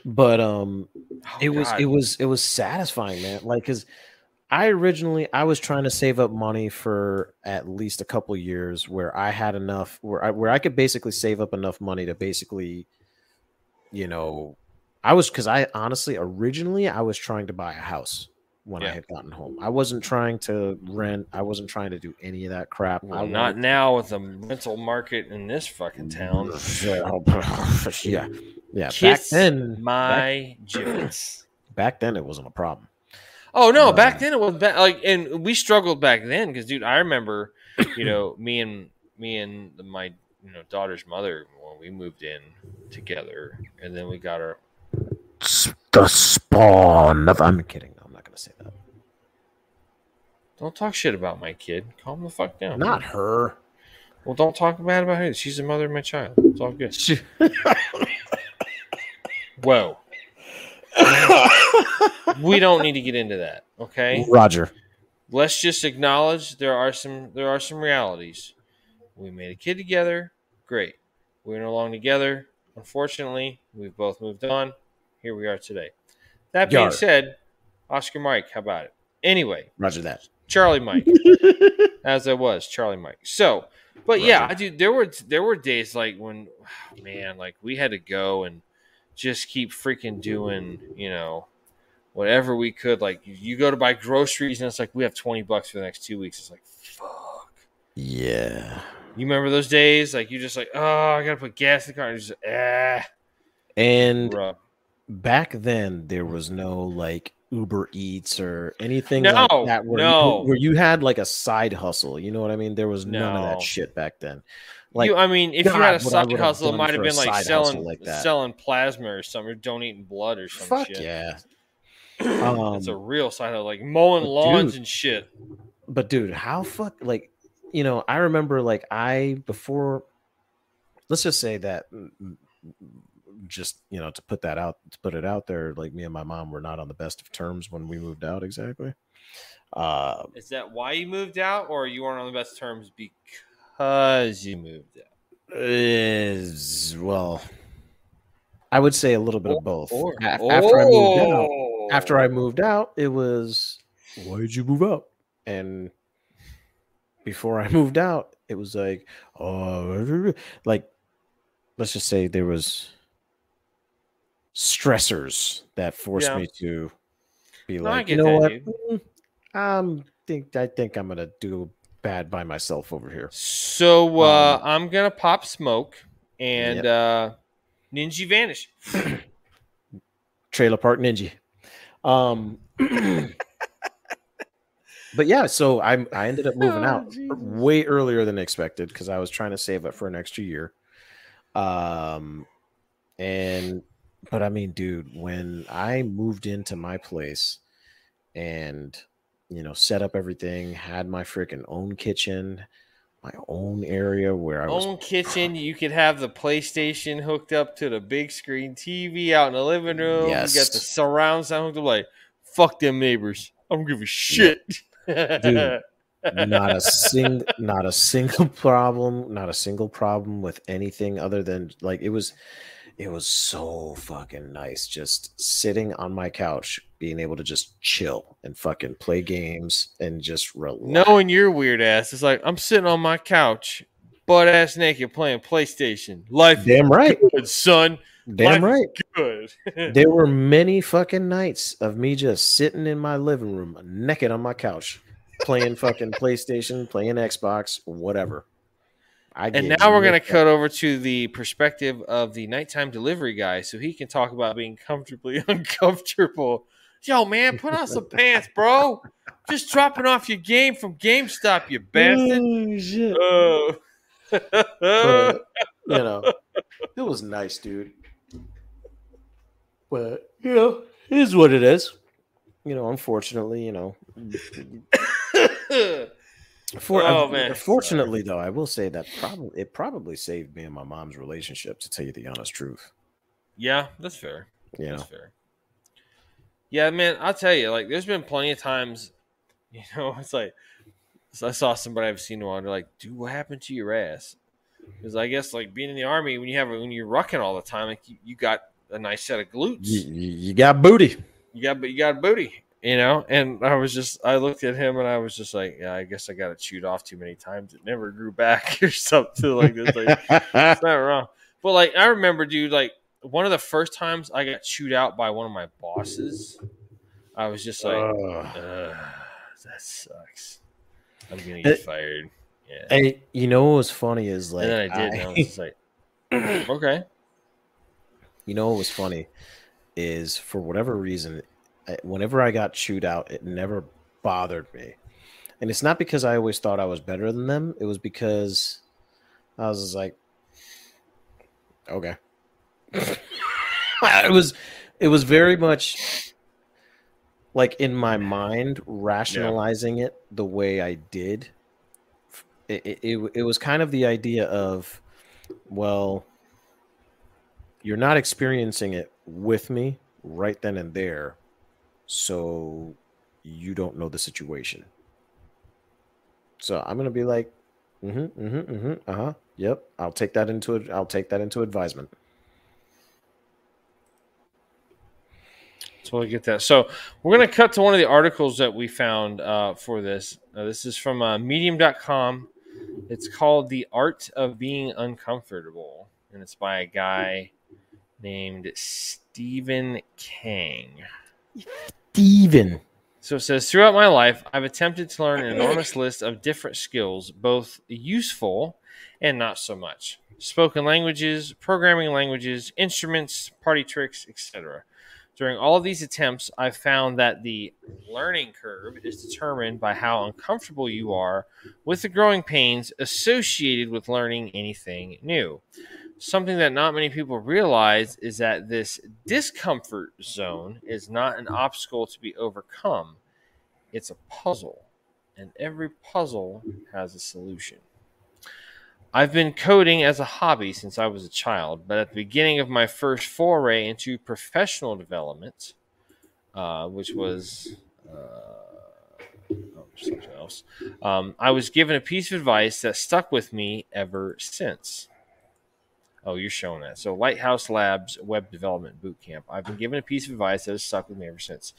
but um, Oh, it was it was it was satisfying, man. Like, cause I originally I was trying to save up money for at least a couple years where I had enough where I where I could basically save up enough money to basically, you know, I was because I honestly originally I was trying to buy a house when I had gotten home. I wasn't trying to rent. I wasn't trying to do any of that crap. Well, not now with the rental market in this fucking town. yeah, yeah. Back then, my giblets. back then it wasn't a problem. Oh no, Uh, back then it was ba- like, and we struggled back then because, dude, I remember, you know, me and me and my you know daughter's mother when we moved in together, and then we got our. The spawn of. I'm kidding. I'm not gonna say that. Don't talk shit about my kid. Calm the fuck down. Not her. Well, don't talk bad about her. She's the mother of my child. It's all good. Whoa. we don't need to get into that. Okay. Roger. let's just acknowledge there are some there are some realities. We made a kid together, great. We're along together. Unfortunately, we've both moved on. Here we are today. That being Yar. said, Oscar Mike, how about it? Anyway, Roger that. Charlie Mike, as I was Charlie Mike. So, but yeah, Roger. dude, there were there were days like when, oh, man, like we had to go and just keep freaking doing, you know, whatever we could. Like you go to buy groceries and it's like we have twenty bucks for the next two weeks. It's like fuck. Yeah. You remember those days? Like you just like, oh, I gotta put gas in the car. And just ah, And rough. back then there was no like Uber Eats or anything No, like that where, no. you, where you had like a side hustle. You know what I mean? There was none of that shit back then. Like you, I mean, if you had a side hustle, it might have been like selling like selling plasma or something, or donating blood or some fuck shit. yeah. It's a Um, real side hustle, like mowing lawns dude, and shit. but dude, how fuck like you know, I remember like I before let's just say that mm, mm, just you know to put that out to put it out there like me and my mom were not on the best of terms when we moved out exactly uh Is that why you moved out, or you weren't on the best terms because you moved out? is well i would say a little bit of both Or- A- after i moved out Oh. after i moved out it was why did you move out and before i moved out it was like oh like let's just say there was stressors that forced Yeah. me to be No, like you know that, what Mm, um think i think i'm gonna do bad by myself over here So uh, Um, I'm gonna pop smoke and Yep. uh, Ninja vanish. trailer park ninja um but yeah so i i ended up moving Oh, out Jesus. way earlier than expected because i was trying to save up for an extra year um and but i mean dude when i moved into my place and you know set up everything had my freaking own kitchen my own area where i was Own kitchen, you could have the PlayStation hooked up to the big screen TV out in the living room. You got the surround sound hooked up. Like, fuck them neighbors. I don't give a shit. Dude. not a sing not a single problem not a single problem with anything other than like it was it was so fucking nice just sitting on my couch being able to just chill and fucking play games and just relax. Knowing your weird ass, it's like I'm sitting on my couch, butt ass naked, playing PlayStation. Life damn right good, son. damn Life right Good. there were many fucking nights of me just sitting in my living room naked on my couch playing fucking playstation playing xbox whatever I and now we're gonna cut over to the perspective of the nighttime delivery guy, so he can talk about being comfortably uncomfortable. Yo, man, put on some pants, bro. Just dropping off your game from GameStop, you bastard. Oh, shit. Oh. But you know, it was nice, dude. But you know, it is what it is. You know, unfortunately, you know. For, Oh, man. Fortunately, though, I will say that probably it probably saved me and my mom's relationship. To tell you the honest truth, yeah, that's fair. know, That's fair. Yeah, man, I'll tell you, like, there's been plenty of times, You know, it's like so I saw somebody I've seen in a while. They're like, "Dude, what happened to your ass?" Mm-hmm. Because I guess like being in the army, when you have when you're rucking all the time, like you, you got a nice set of glutes. You, you, got booty. You got but you got booty, you know. And I was just I looked at him and I was just like, yeah, I guess I got it chewed off too many times. It never grew back or something like this. Like, it's not wrong. But like I remember, dude, like one of the first times I got chewed out by one of my bosses, I was just like, that sucks. I'm gonna get fired. Yeah. Hey, you know what was funny is like and then I did, and I was just like, okay. you know what was funny is for whatever reason, whenever I got chewed out, it never bothered me, and it's not because I always thought I was better than them. It was because I was like, okay. it was, it was very much like in my mind rationalizing it the way I did. It, it, it, was kind of the idea of, well, you're not experiencing it with me right then and there so you don't know the situation. So i'm gonna be like mm-hmm mm-hmm mm-hmm uh-huh yep i'll take that into it i'll take that into advisement Totally get that. So we're going to cut to one of the articles that we found uh, for this. Uh, this is from uh, medium.com. It's called The Art of Being Uncomfortable, and it's by a guy named Stephen Kang. Stephen. So it says, throughout my life, I've attempted to learn an enormous list of different skills, both useful and not so much. Spoken languages, programming languages, instruments, party tricks, etc. During all these attempts, I've found that the learning curve is determined by how uncomfortable you are with the growing pains associated with learning anything new. Something that not many people realize is that this discomfort zone is not an obstacle to be overcome, it's a puzzle, and every puzzle has a solution. I've been coding as a hobby since I was a child, but at the beginning of my first foray into professional development, uh, which was uh, oh, something else, um, I was given a piece of advice that stuck with me ever since. Oh, you're showing that. So, Lighthouse Labs Web Development Bootcamp. I've been given a piece of advice that has stuck with me ever since.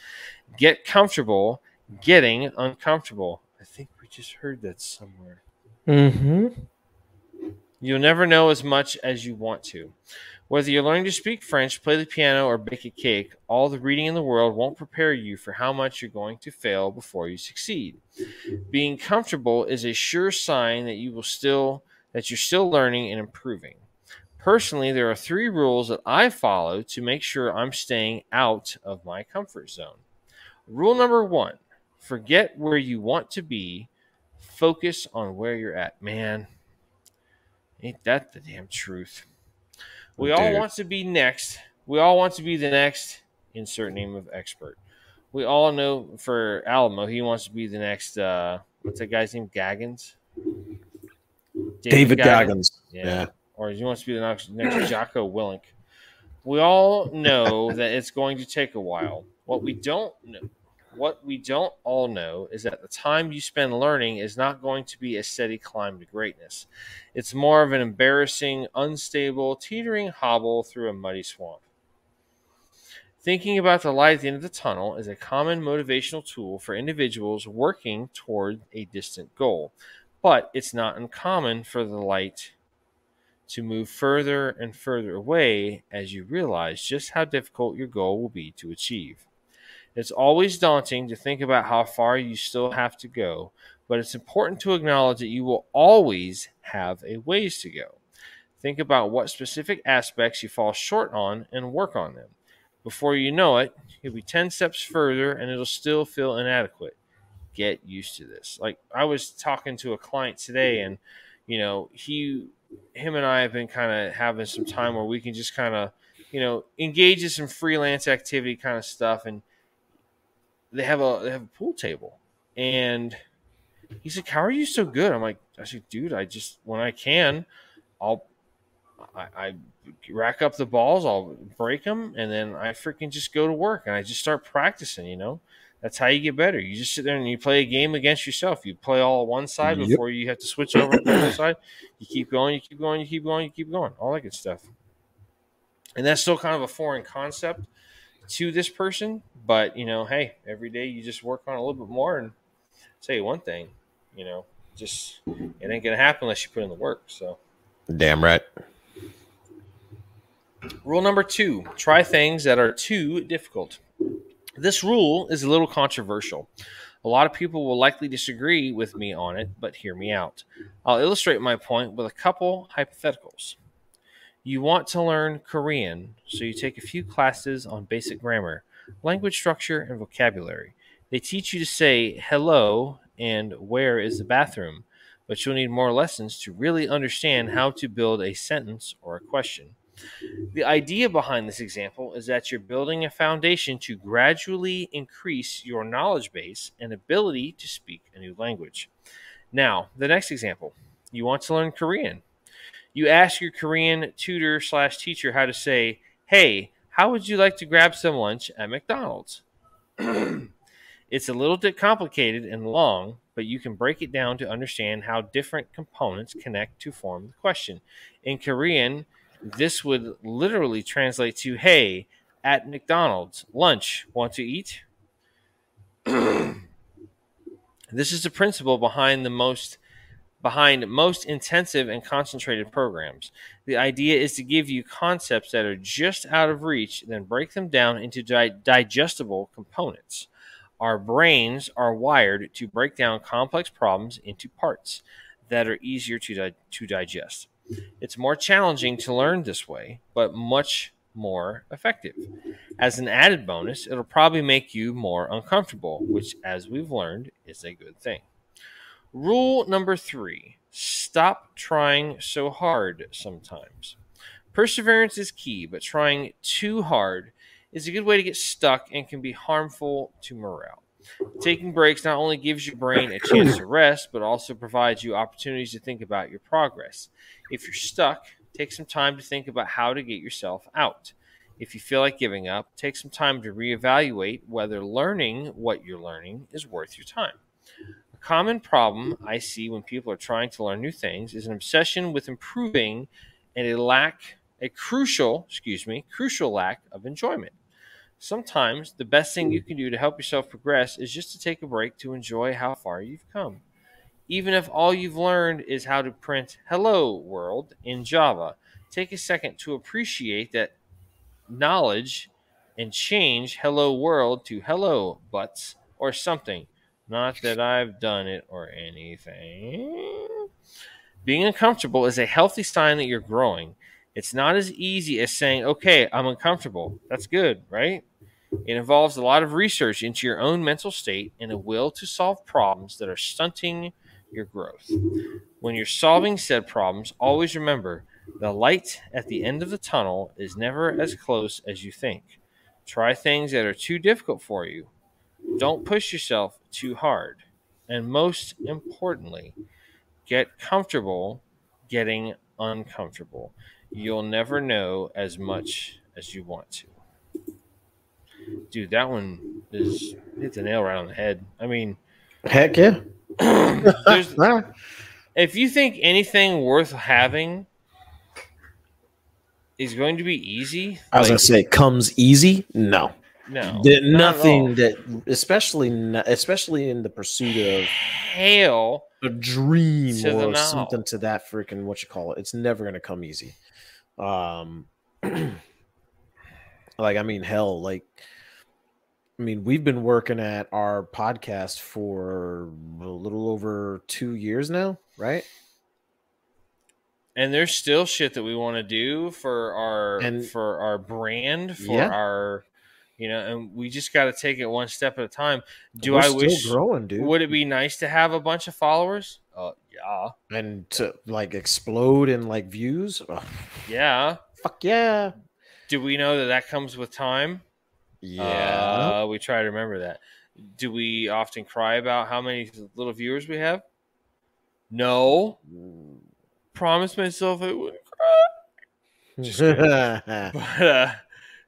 Get comfortable getting uncomfortable. I think we just heard that somewhere. mm-hmm You'll never know as much as you want to. Whether you're learning to speak French, play the piano, or bake a cake, all the reading in the world won't prepare you for how much you're going to fail before you succeed. Being comfortable is a sure sign that you will still that you're still learning and improving. Personally, there are three rules that I follow to make sure I'm staying out of my comfort zone. Rule number one forget where you want to be, focus on where you're at. Man, ain't that the damn truth? We all want to be next. We all want to be the next insert name of expert. We all know for Alamo, he wants to be the next. Uh, what's that guy's name? Gaggins. david goggins Yeah. yeah. Or he wants to be the next, next Jocko Willink. We all know that it's going to take a while. What we don't know, what we don't all know is that the time you spend learning is not going to be a steady climb to greatness. It's more of an embarrassing, unstable, teetering hobble through a muddy swamp. Thinking about the light at the end of the tunnel is a common motivational tool for individuals working toward a distant goal, but it's not uncommon for the light to move further and further away as you realize just how difficult your goal will be to achieve. It's always daunting to think about how far you still have to go, but it's important to acknowledge that you will always have a ways to go. Think about what specific aspects you fall short on and work on them. Before you know it, you'll be 10 steps further and it'll still feel inadequate. Get used to this. Like I was talking to a client today and you know, he him and I have been kind of having some time where we can just kind of, you know, engage in some freelance activity kind of stuff and they have a they have a pool table and he's like how are you so good i'm like i said dude i just when i can i'll I, I rack up the balls i'll break them and then i freaking just go to work and i just start practicing you know That's how you get better. You just sit there and you play a game against yourself. You play all one side Yep. before you have to switch over to the other side. You keep going, you keep going, you keep going, you keep going. All that good stuff. And that's still kind of a foreign concept to this person, but you know, hey, every day you just work on a little bit more and tell you one thing, you know, just it ain't gonna happen unless you put in the work. So Damn right. Rule number two try things that are too difficult. This rule is a little controversial. A lot of people will likely disagree with me on it, but hear me out. I'll illustrate my point with a couple hypotheticals. You want to learn Korean, so you take a few classes on basic grammar, language structure, and vocabulary. They teach you to say hello and where is the bathroom, but you'll need more lessons to really understand how to build a sentence or a question. The idea behind this example is that you're building a foundation to gradually increase your knowledge base and ability to speak a new language. Now, the next example you want to learn Korean. You ask your Korean tutor slash teacher how to say, Hey, how would you like to grab some lunch at McDonald's? it's a little bit complicated and long, but you can break it down to understand how different components connect to form the question. In Korean, this would literally translate to hey at mcdonald's lunch want to eat this is the principle behind the most behind most intensive and concentrated programs the idea is to give you concepts that are just out of reach then break them down into di- digestible components our brains are wired to break down complex problems into parts that are easier to, di- to digest it's more challenging to learn this way, but much more effective. As an added bonus, it'll probably make you more uncomfortable, which, as we've learned, is a good thing. Rule number three stop trying so hard sometimes. Perseverance is key, but trying too hard is a good way to get stuck and can be harmful to morale. Taking breaks not only gives your brain a chance to rest, but also provides you opportunities to think about your progress. If you're stuck, take some time to think about how to get yourself out. If you feel like giving up, take some time to reevaluate whether learning what you're learning is worth your time. Common problem I see when people are trying to learn new things is an obsession with improving and a lack, a crucial, excuse me, crucial lack of enjoyment. Sometimes the best thing you can do to help yourself progress is just to take a break to enjoy how far you've come. Even if all you've learned is how to print hello world in Java, take a second to appreciate that knowledge and change hello world to hello butts or something. Not that I've done it or anything. Being uncomfortable is a healthy sign that you're growing. It's not as easy as saying, okay, I'm uncomfortable. That's good, right? It involves a lot of research into your own mental state and a will to solve problems that are stunting your growth. When you're solving said problems, always remember the light at the end of the tunnel is never as close as you think. Try things that are too difficult for you. Don't push yourself too hard. And most importantly, get comfortable getting uncomfortable. You'll never know as much as you want to. Dude, that one is hit the nail right on the head. I mean, Heck yeah. Ah, if you think anything worth having is going to be easy, I was like, gonna say comes easy. No, no, There- not at nothing that, especially especially in the pursuit of Hail a dream or something to that freaking what you call it. It's never gonna come easy. Um, like I mean, hell, like I mean, we've been working at our podcast for a little over two years now, right? and there's still shit that we want to do for our And- for our brand for Yeah. our you know and we just got to take it one step at a time. Do We're i still wish growing, dude? would it be nice to have a bunch of followers? Uh yeah. And to like explode in like views? Ugh, yeah. Fuck yeah, do we know that that comes with time? Yeah. uh, we try to remember that. Do we often cry about how many little viewers we have? No. Promise myself i wouldn't cry. But uh,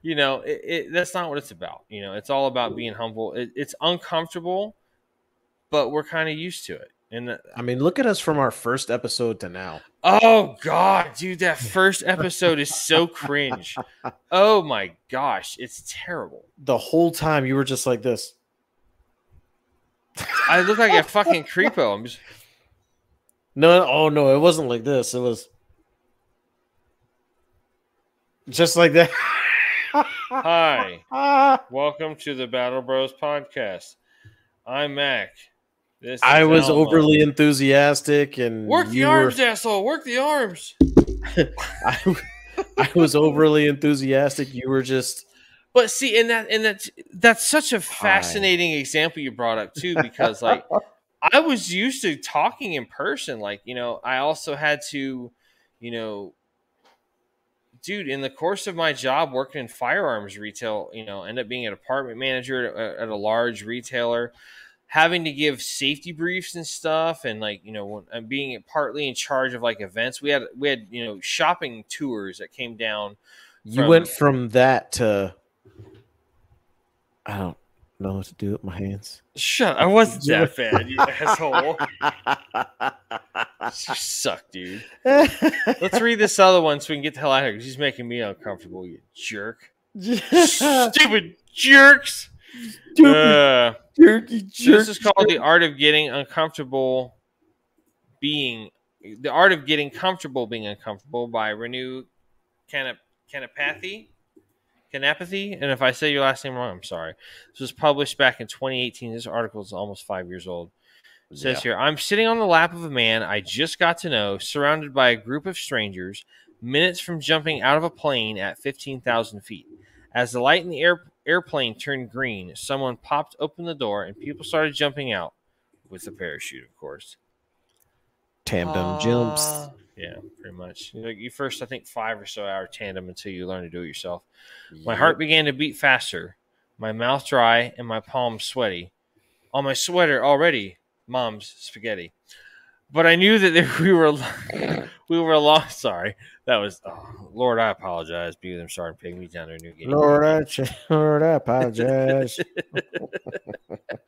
you know, it, it, that's not what it's about. You know, it's all about being humble. It, it's uncomfortable, but we're kind of used to it. And uh, I mean, look at us from our first episode to now. oh god, dude, that first episode is so cringe. Oh my gosh, it's terrible. The whole time you were just like this. I look like a fucking creepo. I'm just No, oh no, it wasn't like this. It was just like that. hi. Welcome to the Battle Bros podcast. I'm Mac. This I was Alamo. overly enthusiastic and work the arms, were- asshole. Work the arms. I, I was overly enthusiastic. You were just But see, and that and that's that's such a fascinating example you brought up too, because like I was used to talking in person. Like, you know, I also had to, you know, dude, in the course of my job working in firearms retail, you know, end up being an apartment manager at, at a large retailer, having to give safety briefs and stuff, and like, you know, being partly in charge of like events. We had we had you know shopping tours that came down. you went from that to I don't know what to do with my hands. Shut! I wasn't that bad, you asshole. You suck, dude. Let's read this other one so we can get the hell out of here because he's making me uncomfortable, you jerk. Stupid jerks. Uh, Jerky this is called the art of getting uncomfortable being the art of getting comfortable being uncomfortable by Renew Canap Canapathy. Canapathy, and if I say your last name wrong, I'm sorry. This was published back in 2018. This article is almost five years old. It says here, I'm sitting on the lap of a man I just got to know, surrounded by a group of strangers, minutes from jumping out of a plane at 15,000 feet. As the light in the air, airplane turned green, someone popped open the door and people started jumping out with a parachute, of course. tandem jumps. Yeah, pretty much. You, know, you first, I think, five or so hour tandem until you learn to do it yourself. My heart began to beat faster, my mouth dry, and my palms sweaty. On my sweater already, mom's spaghetti. But I knew that we were we were long. Sorry, that was oh, Lord. I apologize Be I'm starting to pay me down their New game. Lord, I, ch- Lord, I apologize.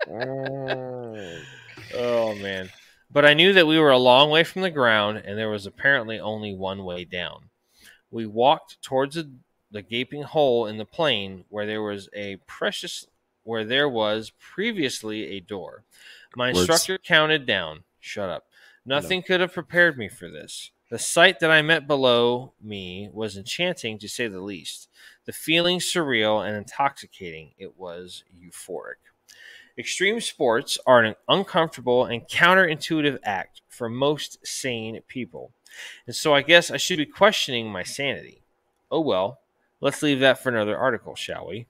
Oh man. But I knew that we were a long way from the ground and there was apparently only one way down. We walked towards the, the gaping hole in the plane where there was a precious where there was previously a door. My Words. instructor counted down. Shut up. Nothing could have prepared me for this. The sight that I met below me was enchanting to say the least. The feeling surreal and intoxicating. It was euphoric. Extreme sports are an uncomfortable and counterintuitive act for most sane people. And so I guess I should be questioning my sanity. Oh well, let's leave that for another article, shall we?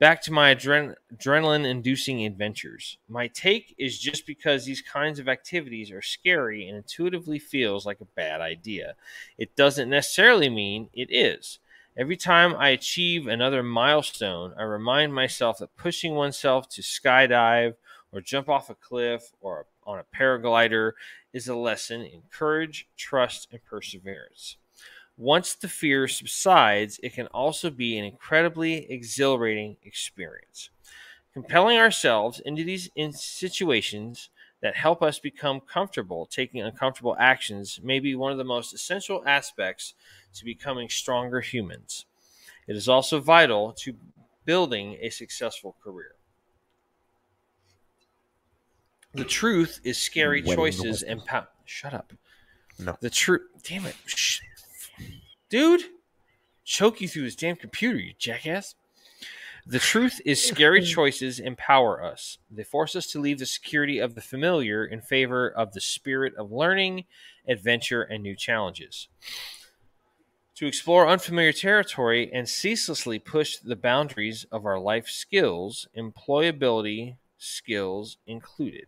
Back to my adren- adrenaline inducing adventures. My take is just because these kinds of activities are scary and intuitively feels like a bad idea. It doesn't necessarily mean it is. Every time I achieve another milestone, I remind myself that pushing oneself to skydive or jump off a cliff or on a paraglider is a lesson in courage, trust, and perseverance. Once the fear subsides, it can also be an incredibly exhilarating experience. Compelling ourselves into these situations that help us become comfortable taking uncomfortable actions may be one of the most essential aspects to becoming stronger humans. It is also vital to building a successful career. The truth is scary choices and pow- shut up. No. The truth. Damn it, Shh. dude! Choke you through this damn computer, you jackass. The truth is scary choices empower us. They force us to leave the security of the familiar in favor of the spirit of learning, adventure, and new challenges. To explore unfamiliar territory and ceaselessly push the boundaries of our life skills, employability skills included.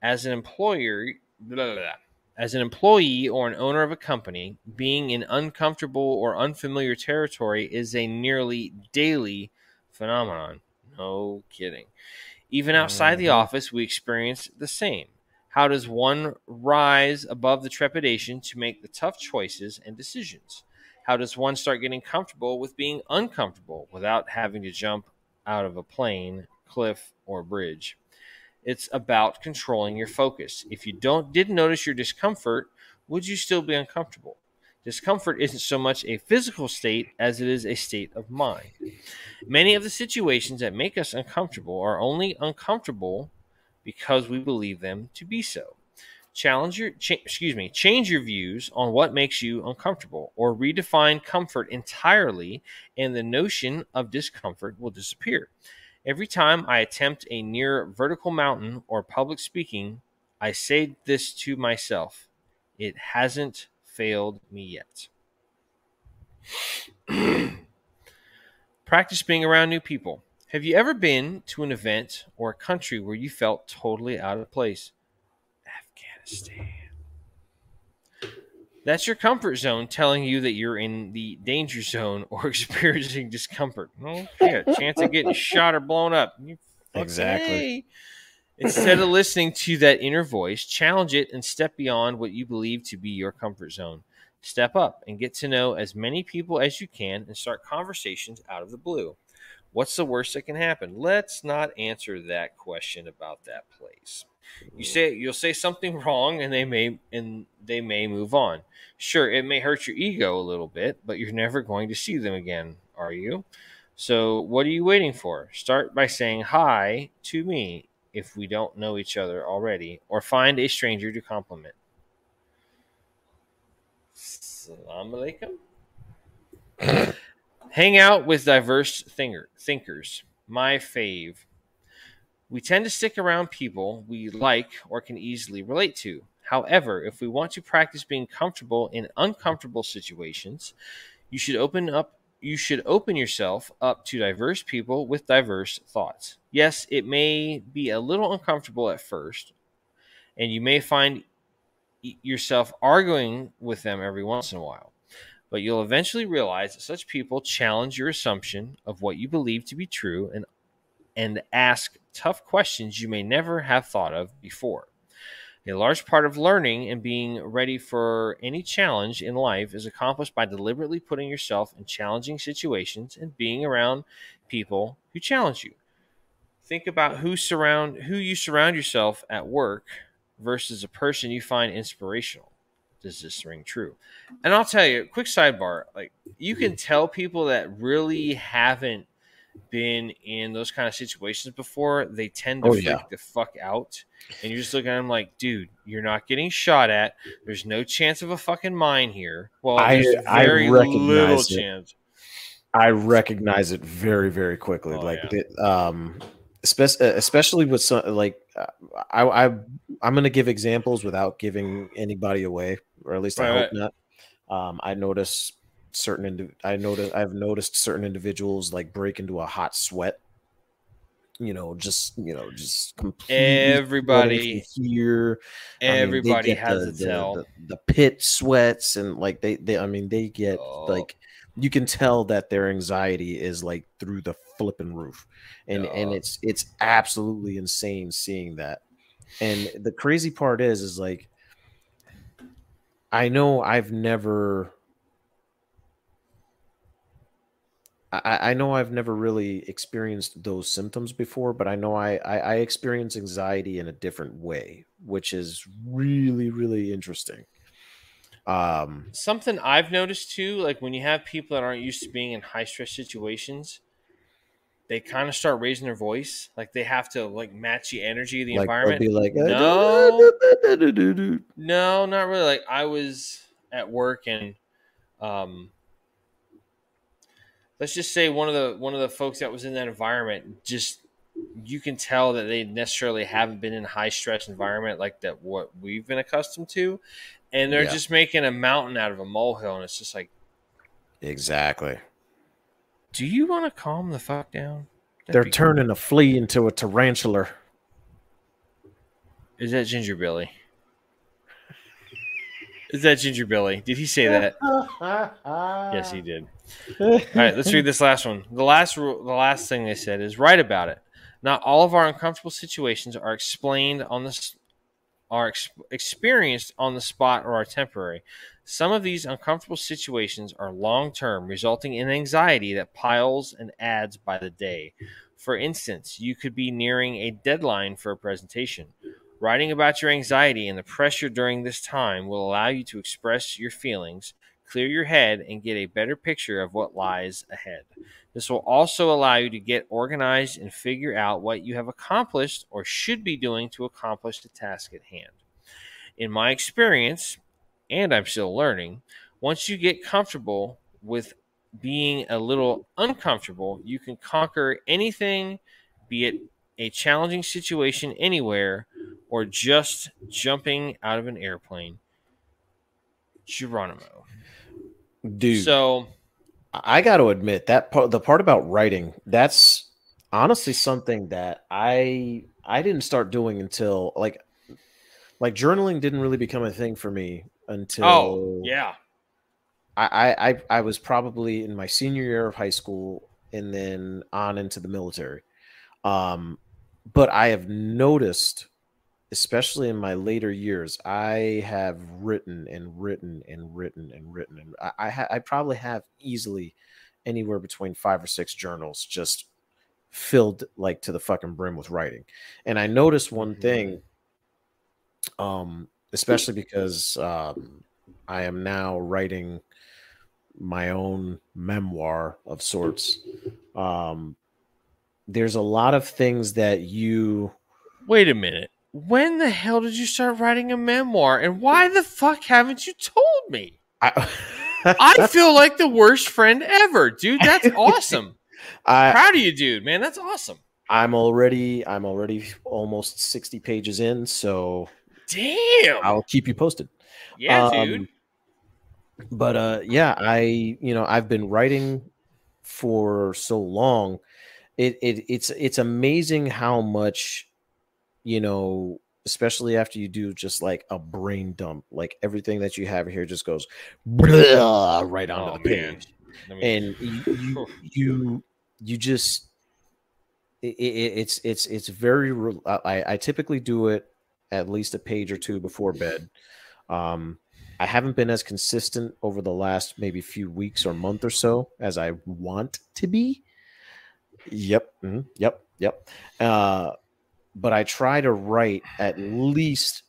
As an employer, blah, blah, blah. As an employee or an owner of a company, being in uncomfortable or unfamiliar territory is a nearly daily phenomenon. No kidding. Even outside the Mhm. office, we experience the same. How does one rise above the trepidation to make the tough choices and decisions? How does one start getting comfortable with being uncomfortable without having to jump out of a plane, cliff, or bridge? It's about controlling your focus. If you don't didn't notice your discomfort, would you still be uncomfortable? Discomfort isn't so much a physical state as it is a state of mind. Many of the situations that make us uncomfortable are only uncomfortable because we believe them to be so. Challenge your cha- excuse me, change your views on what makes you uncomfortable or redefine comfort entirely and the notion of discomfort will disappear. Every time I attempt a near vertical mountain or public speaking, I say this to myself. It hasn't failed me yet. Practice being around new people. Have you ever been to an event or a country where you felt totally out of place? Afghanistan. That's your comfort zone telling you that you're in the danger zone or experiencing discomfort. Well, yeah, chance of getting shot or blown up. Exactly. Instead of listening to that inner voice, challenge it and step beyond what you believe to be your comfort zone. Step up and get to know as many people as you can and start conversations out of the blue. What's the worst that can happen? Let's not answer that question about that place. You say you'll say something wrong and they may and they may move on. Sure, it may hurt your ego a little bit, but you're never going to see them again, are you? So, what are you waiting for? Start by saying hi to me if we don't know each other already, or find a stranger to compliment. Salam alaikum. Hang out with diverse thinker, thinkers. My fave. We tend to stick around people we like or can easily relate to. However, if we want to practice being comfortable in uncomfortable situations, you should open up you should open yourself up to diverse people with diverse thoughts. Yes, it may be a little uncomfortable at first, and you may find yourself arguing with them every once in a while. But you'll eventually realize that such people challenge your assumption of what you believe to be true and and ask tough questions you may never have thought of before. A large part of learning and being ready for any challenge in life is accomplished by deliberately putting yourself in challenging situations and being around people who challenge you. Think about who surround who you surround yourself at work versus a person you find inspirational. Does this ring true? And I'll tell you, quick sidebar, like you can mm-hmm. tell people that really haven't been in those kind of situations before, they tend to Oh, freak yeah. the fuck out. And you're just looking at them like, dude, you're not getting shot at. There's no chance of a fucking mine here. Well, I- there's I very little recognize it. chance. I recognize it very, very quickly. Oh, like, yeah. it, um, especially with some like, I, I I'm gonna give examples without giving anybody away, or at least I Right, hope not. Um, I notice certain indi- I notice I've noticed certain individuals like break into a hot sweat. You know, just you know, just completely Everybody- here. I mean, Everybody has the, a the- tell. The, the pit sweats and like they, they I mean they get Oh. like you can tell that their anxiety is like through the flipping roof. And and it's it's absolutely insane seeing that. And the crazy part is is like I know I've never I, I know I've never really experienced those symptoms before, but I know I, I, I experience anxiety in a different way, which is really, really interesting. Um, Something I've noticed too, like when you have people that aren't used to being in high stress situations, they kind of start raising their voice. Like they have to like match the energy of the like environment. be like, No. No, not really. Like I was at work and um let's just say one of the one of the folks that was in that environment just you can tell that they necessarily haven't been in a high stress environment like that what we've been accustomed to and they're Yeah. just making a mountain out of a molehill and it's just like exactly. do you want to calm the fuck down That'd They're be- turning a flea into a tarantula. is that ginger billy is that ginger billy did he say that yes he did All right, let's read this last one. The last rule, the last thing they said is write about it. Not all of our uncomfortable situations are explained on this are ex- experienced on the spot or are temporary. Some of these uncomfortable situations are long term, resulting in anxiety that piles and adds by the day. For instance, you could be nearing a deadline for a presentation. Writing about your anxiety and the pressure during this time will allow you to express your feelings, clear your head, and get a better picture of what lies ahead. This will also allow you to get organized and figure out what you have accomplished or should be doing to accomplish the task at hand. In my experience, and I'm still learning, once you get comfortable with being a little uncomfortable, you can conquer anything, be it a challenging situation anywhere or just jumping out of an airplane. Geronimo. Dude, So, I got to admit that part, the part about writing, that's honestly something that I I didn't start doing until like like journaling didn't really become a thing for me until oh, yeah. I, I I I was probably in my senior year of high school and then on into the military. Um, but I have noticed, especially in my later years, I have written and written and written and written, and I I, ha- I probably have easily anywhere between five or six journals just filled like to the fucking brim with writing. And I noticed one Mhm. thing, um, especially because um, I am now writing my own memoir of sorts. Um, there's a lot of things that you Wait a minute. When the hell did you start writing a memoir? And why the fuck haven't you told me? I, I feel like the worst friend ever, dude. That's awesome. I Proud of you, dude, man. That's awesome. I'm already I'm already almost 60 pages in, so Damn. I'll keep you posted. yeah, Um, dude. But uh yeah, I you know, I've been writing for so long. It it it's it's amazing how much you know, especially after you do just like a brain dump, like everything that you have here just goes right onto Oh, the page. And you you you, just it, it, it's it's it's very I, I typically do it at least a page or two before bed. Um i haven't been as consistent over the last maybe few weeks or month or so as i want to be yep mhm, yep yep uh but i try to write at least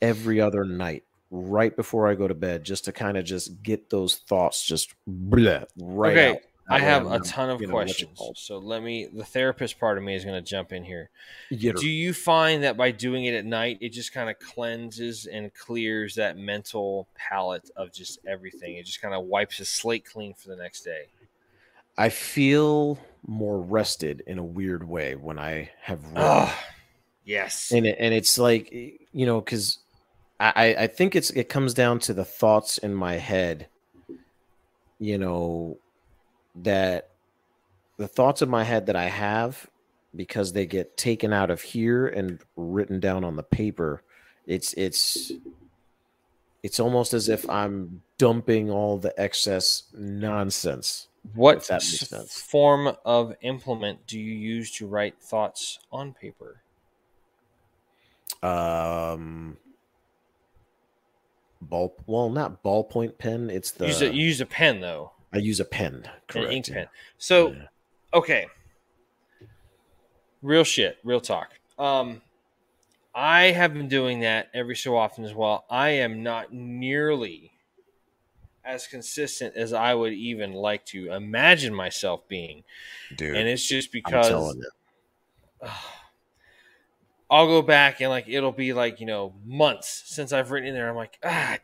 every other night right before i go to bed just to kind of just get those thoughts just bleh, right Okay, out. I have a ton of questions. So let me, the therapist part of me is going to jump in here. Do you find that by doing it at night, it just kind of cleanses and clears that mental palette of just everything? It just kind of wipes the slate clean for the next day. I feel more rested in a weird way when I have. Oh, yes. and it, and it's like you know because I I- I think it's it comes down to the thoughts in my head. You know that the thoughts in my head that I have because they get taken out of here and written down on the paper. It's it's it's almost as if I'm dumping all the excess nonsense. What that makes sense. form of implement do you use to write thoughts on paper? Um, ball well, not ballpoint pen. It's the use a, you use a pen though, I use a pen. Correct. an ink pen. So, Yeah. okay, real shit, real talk. Um, I have been doing that every so often as well. I am not nearly as consistent as I would even like to imagine myself being, dude. and it's just because. I'll go back and like it'll be like you know months since I've written in there. I'm like ah,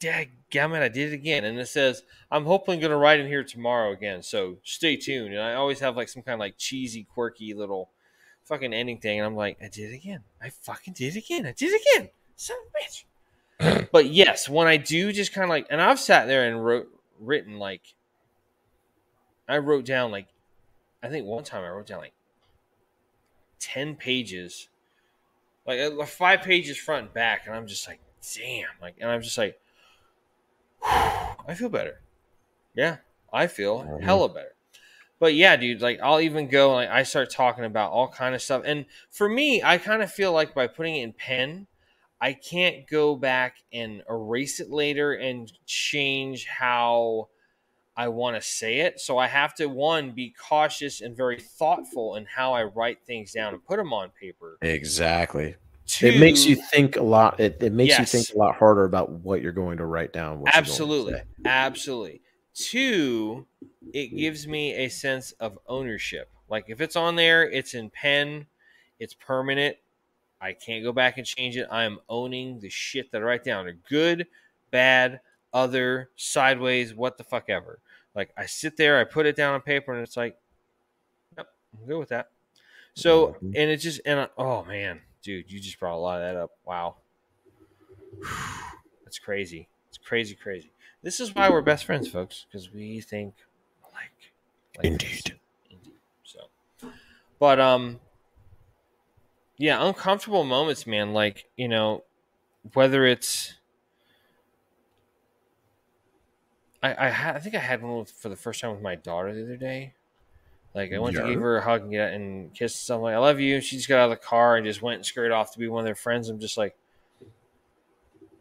dadgummit, I did it again, and it says I'm hopefully going to write in here tomorrow again. So stay tuned. And I always have like some kind of like cheesy, quirky little fucking ending thing, and I'm like, I did it again. I fucking did it again. I did it again. Son of a bitch. but yes, when I do just kind of like, and I've sat there and wrote written like, I wrote down like, I think one time I wrote down like ten pages like uh, five pages front and back, and I'm just like, damn, like, and I'm just like, I feel better. Yeah, I feel Mhm. hella better. But yeah, dude, like I'll even go like I start talking about all kind of stuff, and for me, I kind of feel like by putting it in pen, I can't go back and erase it later and change how I want to say it. So I have to one be cautious and very thoughtful in how I write things down and put them on paper. Exactly. Two, It makes you think a lot. It, it makes Yes. you think a lot harder about what you're going to write down. what you're going to absolutely, absolutely. Two, it gives me a sense of ownership. Like if it's on there, it's in pen, it's permanent. I can't go back and change it. I am owning the shit that I write down. They're good, bad, other, sideways, what the fuck ever. Like I sit there, I put it down on paper, and it's like, yep, I'm good with that. So, Mhm. and it just, and I, oh man, dude, you just brought a lot of that up. Wow. That's crazy. It's crazy, crazy. This is why we're best friends, folks, because we think alike. like Indeed. this. Indeed. So, but um, yeah, uncomfortable moments, man. Like you know, whether it's I I, had, I think I had one for the first time with my daughter the other day. Like I went to Yeah. give her a hug and get and kiss something like I love you. She just got out of the car and just went and scurried off to be one of their friends. I'm just like,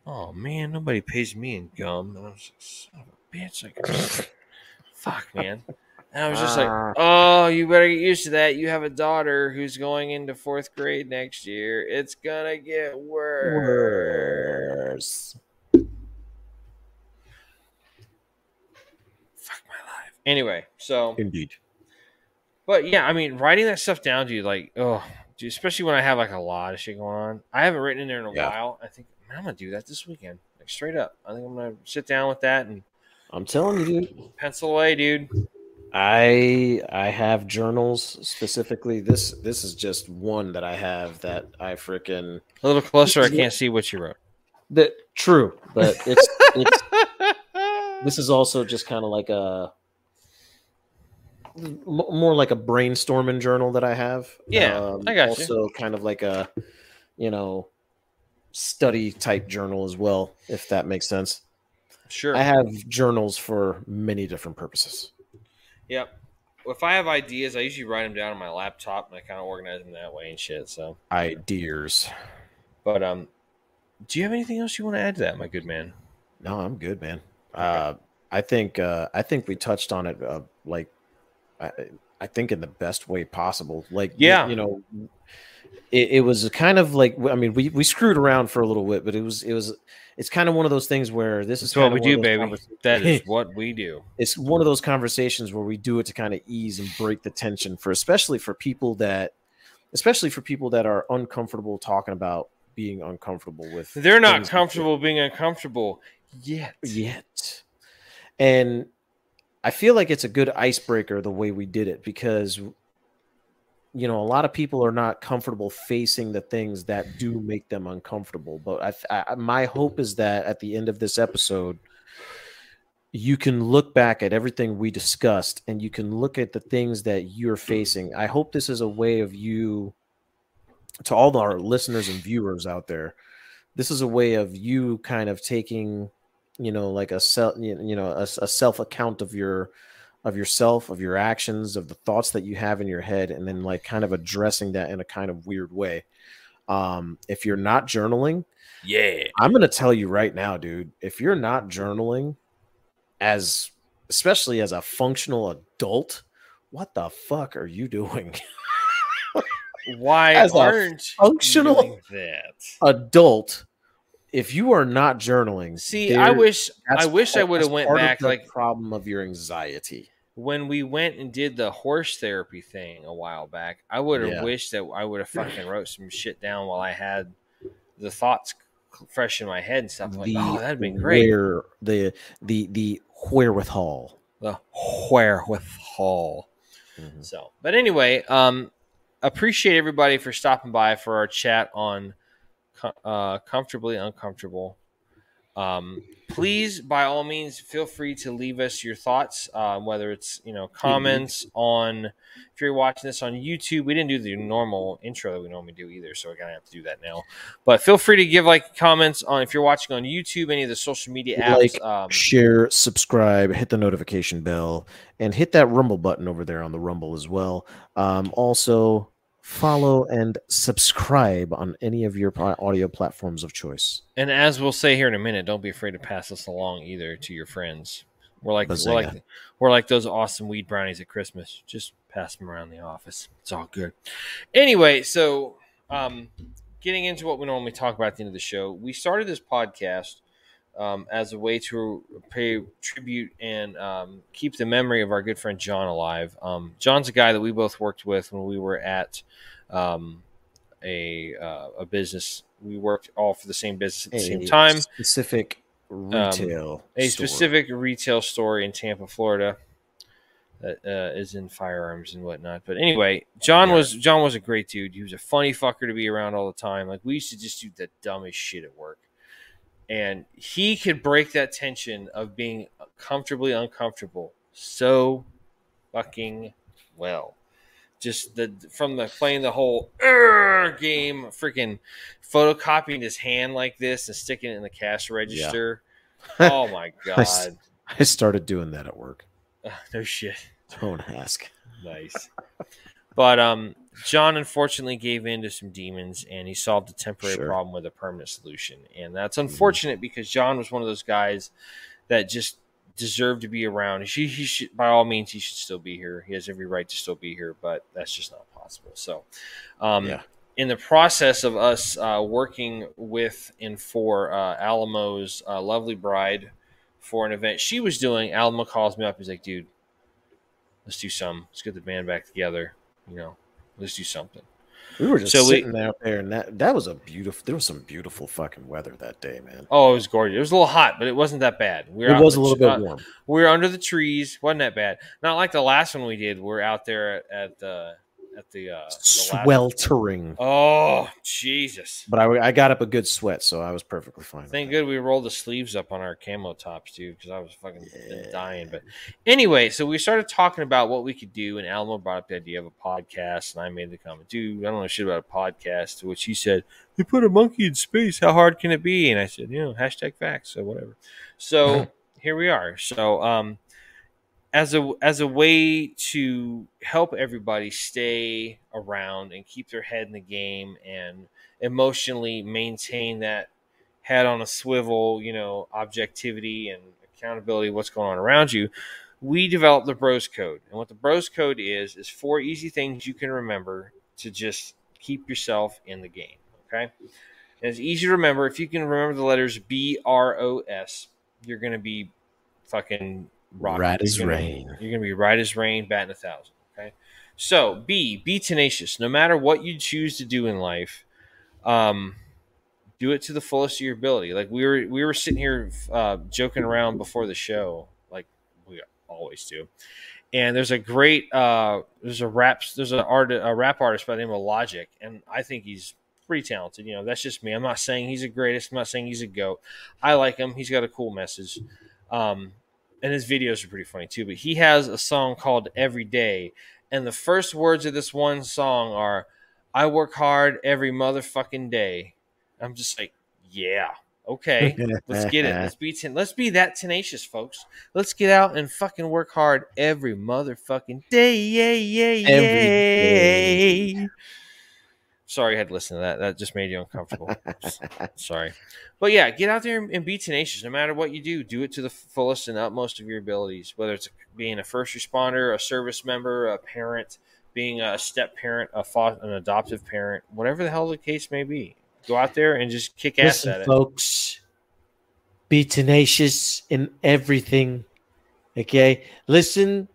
oh man, nobody pays me in gum. And I was like, son of a bitch, like, fuck, man. And I was just like, Ah. oh, you better get used to that. You have a daughter who's going into fourth grade next year. It's gonna get worse. Worse. Fuck my life. Anyway, so Indeed. But yeah, I mean, writing that stuff down, to you, like, oh, dude, especially when I have like a lot of shit going on. I haven't written in there in a Yeah. while. I think man, I'm gonna do that this weekend, like straight up. I think I'm gonna sit down with that and I'm telling you, dude. pencil away, dude. I I have journals specifically. This this is just one that I have that I freaking A little closer, I can't see what you wrote. that true, but it's it's this is also just kind of like a more like a brainstorming journal that I have. Yeah, um, I got you. Also, kind of like a you know study type journal as well, if that makes sense. sure. I have journals for many different purposes. Yep. If I have ideas, I usually write them down on my laptop and I kind of organize them that way and shit. So, Ideas. but um, do you have anything else you want to add to that, my good man? No, I'm good, man. Uh, I think uh, I think we touched on it uh, like I, I think in the best way possible. Like Yeah. you know, it, it was kind of like I mean we we screwed around for a little bit, but it was it was it's kind of one of those things where this is what we do, baby. That is what we do. it's one of those conversations where we do it to kind of ease and break the tension for especially for people that especially for people that are uncomfortable talking about being uncomfortable with They're not comfortable being uncomfortable yet. yet. And I feel like it's a good icebreaker the way we did it because you know a lot of people are not comfortable facing the things that do make them uncomfortable. But I, I my hope is that at the end of this episode you can look back at everything we discussed and you can look at the things that you're facing. I hope this is a way of you to all our listeners and viewers out there. This is a way of you kind of taking you know like a self you know a, a self account of your of yourself of your actions of the thoughts that you have in your head and then like kind of addressing that in a kind of weird way um if you're not journaling Yeah. i'm gonna tell you right now dude if you're not journaling as especially as a functional adult what the fuck are you doing Why As a aren't functional- that? adult if you are not journaling See, I wish I wish I would have went back the like problem of your anxiety when we went and did the horse therapy thing a while back. I would have Yeah. wished that I would have fucking wrote some shit down while I had the thoughts fresh in my head and stuff like. Oh, that'd been great. Where the the the wherewithal. The wherewithal. So, but anyway, um, appreciate everybody for stopping by for our chat on uh, comfortably uncomfortable. Um, please, by all means, feel free to leave us your thoughts, um, whether it's you know comments on. If you're watching this on YouTube, we didn't do the normal intro that we normally do either, so we're gonna have to do that now. But feel free to give like comments on if you're watching on YouTube, any of the social media apps. Like, um, Share, subscribe, hit the notification bell, and hit that Rumble button over there on the Rumble as well. Um, also, follow, and subscribe on any of your audio platforms of choice. And as we'll say here in a minute, don't be afraid to pass this along either to your friends. We're like we're like we're like those awesome weed brownies at Christmas. Just pass them around the office. It's all good. Anyway, so um, getting into what we normally talk about at the end of the show, we started this podcast um, as a way to pay tribute and um, keep the memory of our good friend John alive. Um, John's a guy that we both worked with when we were at um, a uh, a business. We worked all for the same business at the same time. specific retail, A store. specific retail store in Tampa, Florida, that uh, is in firearms and whatnot. But anyway, John Yeah. was John was a great dude. He was a funny fucker to be around all the time. Like we used to just do the dumbest shit at work, and he could break that tension of being comfortably uncomfortable so fucking well. Just the from the playing the whole game, freaking photocopying his hand like this and sticking it in the cash register. Oh my god! I started doing that at work. Ugh, no shit. Don't ask. Nice. But um, John unfortunately gave in to some demons, and he solved a temporary Sure. problem with a permanent solution. And that's unfortunate because John was one of those guys that just deserved to be around. He, he should, by all means, he should still be here. He has every right to still be here, but that's just not possible. So, um, Yeah. in the process of us uh, working with and for uh, Alamo's uh, lovely bride for an event she was doing, Alamo calls me up. He's like, dude, let's do some. Let's get the band back together. You know, let's do something. We were just So we- sitting out there, and that that was a beautiful. There was some beautiful fucking weather that day, man. Oh, it was gorgeous. It was a little hot, but it wasn't that bad. We were It was a the little tr- bit uh, warm. We were under the trees. wasn't that bad? Not like the last one we did. We are out there at, at the at the, uh, the Sweltering, Oh Jesus! but I, I got up a good sweat, so I was perfectly fine. Thank good we rolled the sleeves up on our camo tops, dude, because I was fucking Yeah. dying. But anyway, so we started talking about what we could do, and Alamo brought up the idea of a podcast, and I made the comment, dude, I don't know shit about a podcast. To which he said, "They put a monkey in space. How hard can it be?" And I said, "You know, hashtag facts, so whatever." So here we are. So um, as a as a way to help everybody stay around and keep their head in the game and emotionally maintain that head on a swivel, you know, objectivity and accountability, what's going on around you, we developed the Bros Code. And what the Bros Code is, is four easy things you can remember to just keep yourself in the game. Okay. And it's easy to remember. If you can remember the letters B R O S, you're to be fucking rocking. Right as You're gonna- rain. You're going to be right as rain, batting a thousand. Okay. So, B, be tenacious. No matter what you choose to do in life, um, do it to the fullest of your ability. Like we were, we were sitting here uh, joking around before the show, like we always do. And there's a great, uh, there's a rap, there's an art, a rap artist by the name of Logic, and I think he's pretty talented. You know, that's just me. I'm not saying he's the greatest. I'm not saying he's a goat. I like him. He's got a cool message. Um, and his videos are pretty funny too. But he has a song called Every Day, and the first words of this one song are, "I work hard every motherfucking day." I'm just like, yeah, okay, let's get it. Let's be ten- let's be that tenacious, folks. Let's get out and fucking work hard every motherfucking day. Yay, yay, Every yay. Sorry, I had to listen to that. That just made you uncomfortable. Sorry. But yeah, get out there and be tenacious. No matter what you do, do it to the fullest and utmost of your abilities. Whether it's being a first responder, a service member, a parent, being a step parent, a fo- an adoptive parent, whatever the hell the case may be. Go out there and just kick ass Listen, at it. folks, be tenacious in everything. Okay, listen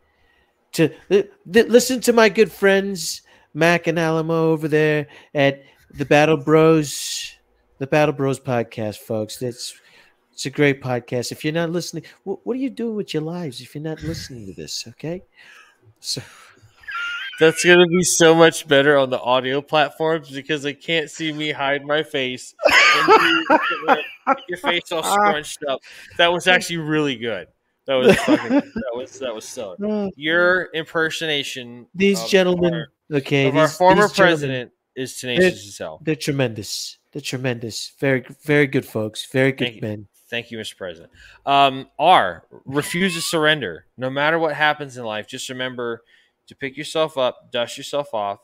to li- li- listen to my good friends Mac and Alamo over there at the Battle Bros, the Battle Bros podcast, folks. That's it's a great podcast. If you're not listening, what, what are you doing with your lives if you're not listening to this? Okay, so That's gonna be so much better on the audio platforms because they can't see me hide my face. Your face all scrunched up. That was actually really good. That was fucking, that was that was stellar. uh, Your impersonation. these gentlemen, our, okay, of our former president is tenacious as hell. They're tremendous. They're tremendous. Very, very good folks. Very good Thank you. men. Thank you, Mr. President. Um, R, refuse to surrender. No matter what happens in life, just remember to pick yourself up, dust yourself off,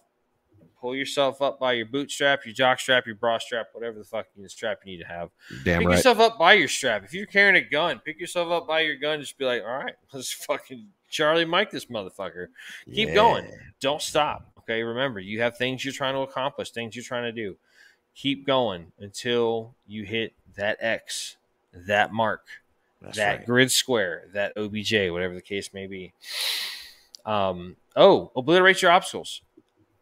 Pull yourself up by your bootstrap, your jock strap, your bra strap, whatever the fuck you strap you need to have. Damn pick right. yourself up by your strap. If you're carrying a gun, pick yourself up by your gun. Just be like, all right, let's fucking Charlie Mike this motherfucker. Keep Yeah. going. Don't stop. Okay. Remember, you have things you're trying to accomplish, things you're trying to do. Keep going until you hit that X, that mark, That's that right. grid square, that OBJ, whatever the case may be. Um, oh, obliterate your obstacles.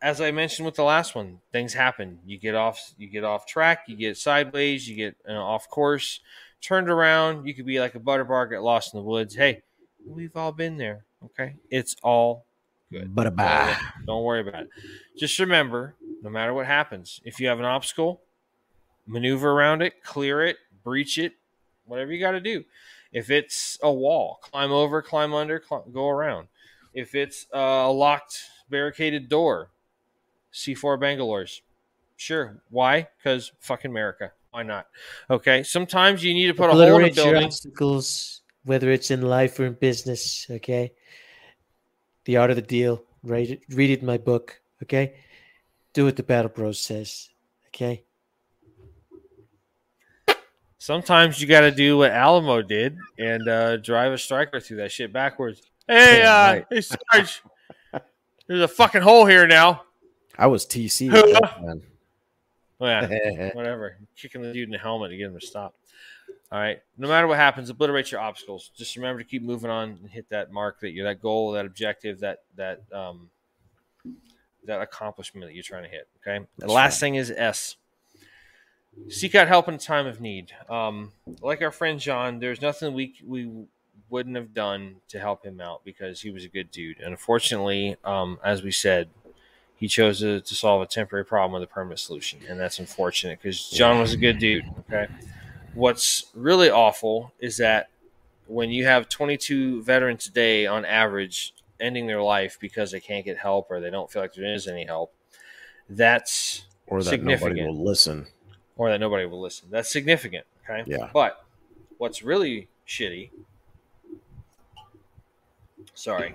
As I mentioned with the last one, things happen. You get off, you get off track, you get sideways, you get uh, off course, turned around. You could be like a butterbar, get lost in the woods. Hey, we've all been there. Okay, it's all good. But. Don't worry about it. Just remember, no matter what happens, if you have an obstacle, maneuver around it, clear it, breach it, whatever you got to do. If it's a wall, climb over, climb under, cl- go around. If it's a locked, barricaded door, C4 Bangalore's. Sure. Why? Because fucking America. Why not? Okay. Sometimes you need to put a hole in a building. obstacles, whether it's in life or in business. Okay. The art of the deal. Read it. Read it in my book. Okay. Do what the Battle Bros says. Okay. Sometimes you got to do what Alamo did and uh, drive a Stryker through that shit backwards. Hey, uh, hey, Sarge, there's a fucking hole here now. I was TC. with that, man. Oh, yeah, whatever. Kicking the dude in the helmet to get him to stop. All right. No matter what happens, obliterate your obstacles. Just remember to keep moving on and hit that mark that you're that goal, that objective, that that um that accomplishment that you're trying to hit. Okay. the last right. thing is S. Seek out help in time of need. Um, like our friend John, there's nothing we we wouldn't have done to help him out because he was a good dude. And unfortunately, um, as we said, he chose to, to solve a temporary problem with a permanent solution, and that's unfortunate because John was a good dude. Okay, what's really awful is that when you have 22 veterans today on average ending their life because they can't get help or they don't feel like there is any help, that's Or that Significant. nobody will listen. or that nobody will listen. That's significant. Okay. Yeah. But what's really shitty? Sorry,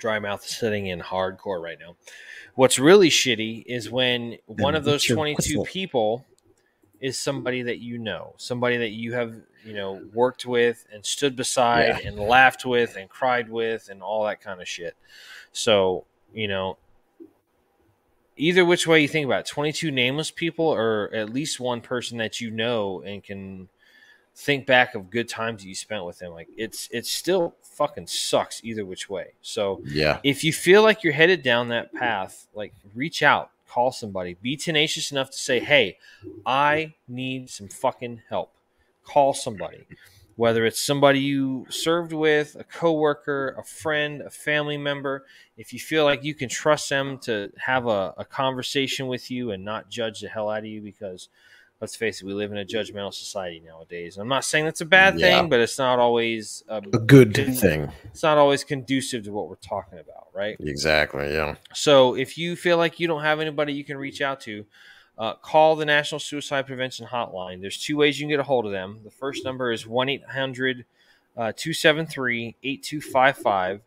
dry mouth sitting in hardcore right now. What's really shitty is when one of those 22 people is somebody that you know, somebody that you have, you know, worked with and stood beside and laughed with and cried with and all that kind of shit. So, you know, either which way you think about it, 22 nameless people or at least one person that you know and can think back of good times you spent with them. Like it's it still fucking sucks either which way. So Yeah. if you feel like you're headed down that path, like reach out, call somebody, be tenacious enough to say, "Hey, I need some fucking help." Call somebody. Whether it's somebody you served with, a coworker, a friend, a family member, if you feel like you can trust them to have a, a conversation with you and not judge the hell out of you because let's face it, we live in a judgmental society nowadays. I'm not saying that's a bad Yeah. thing, but it's not always uh, A good Con- thing. it's not always conducive to what we're talking about, right? Exactly. Yeah. So if you feel like you don't have anybody you can reach out to, uh, call the National Suicide Prevention Hotline. There's two ways you can get a hold of them. The first number is 1 800 273 8255.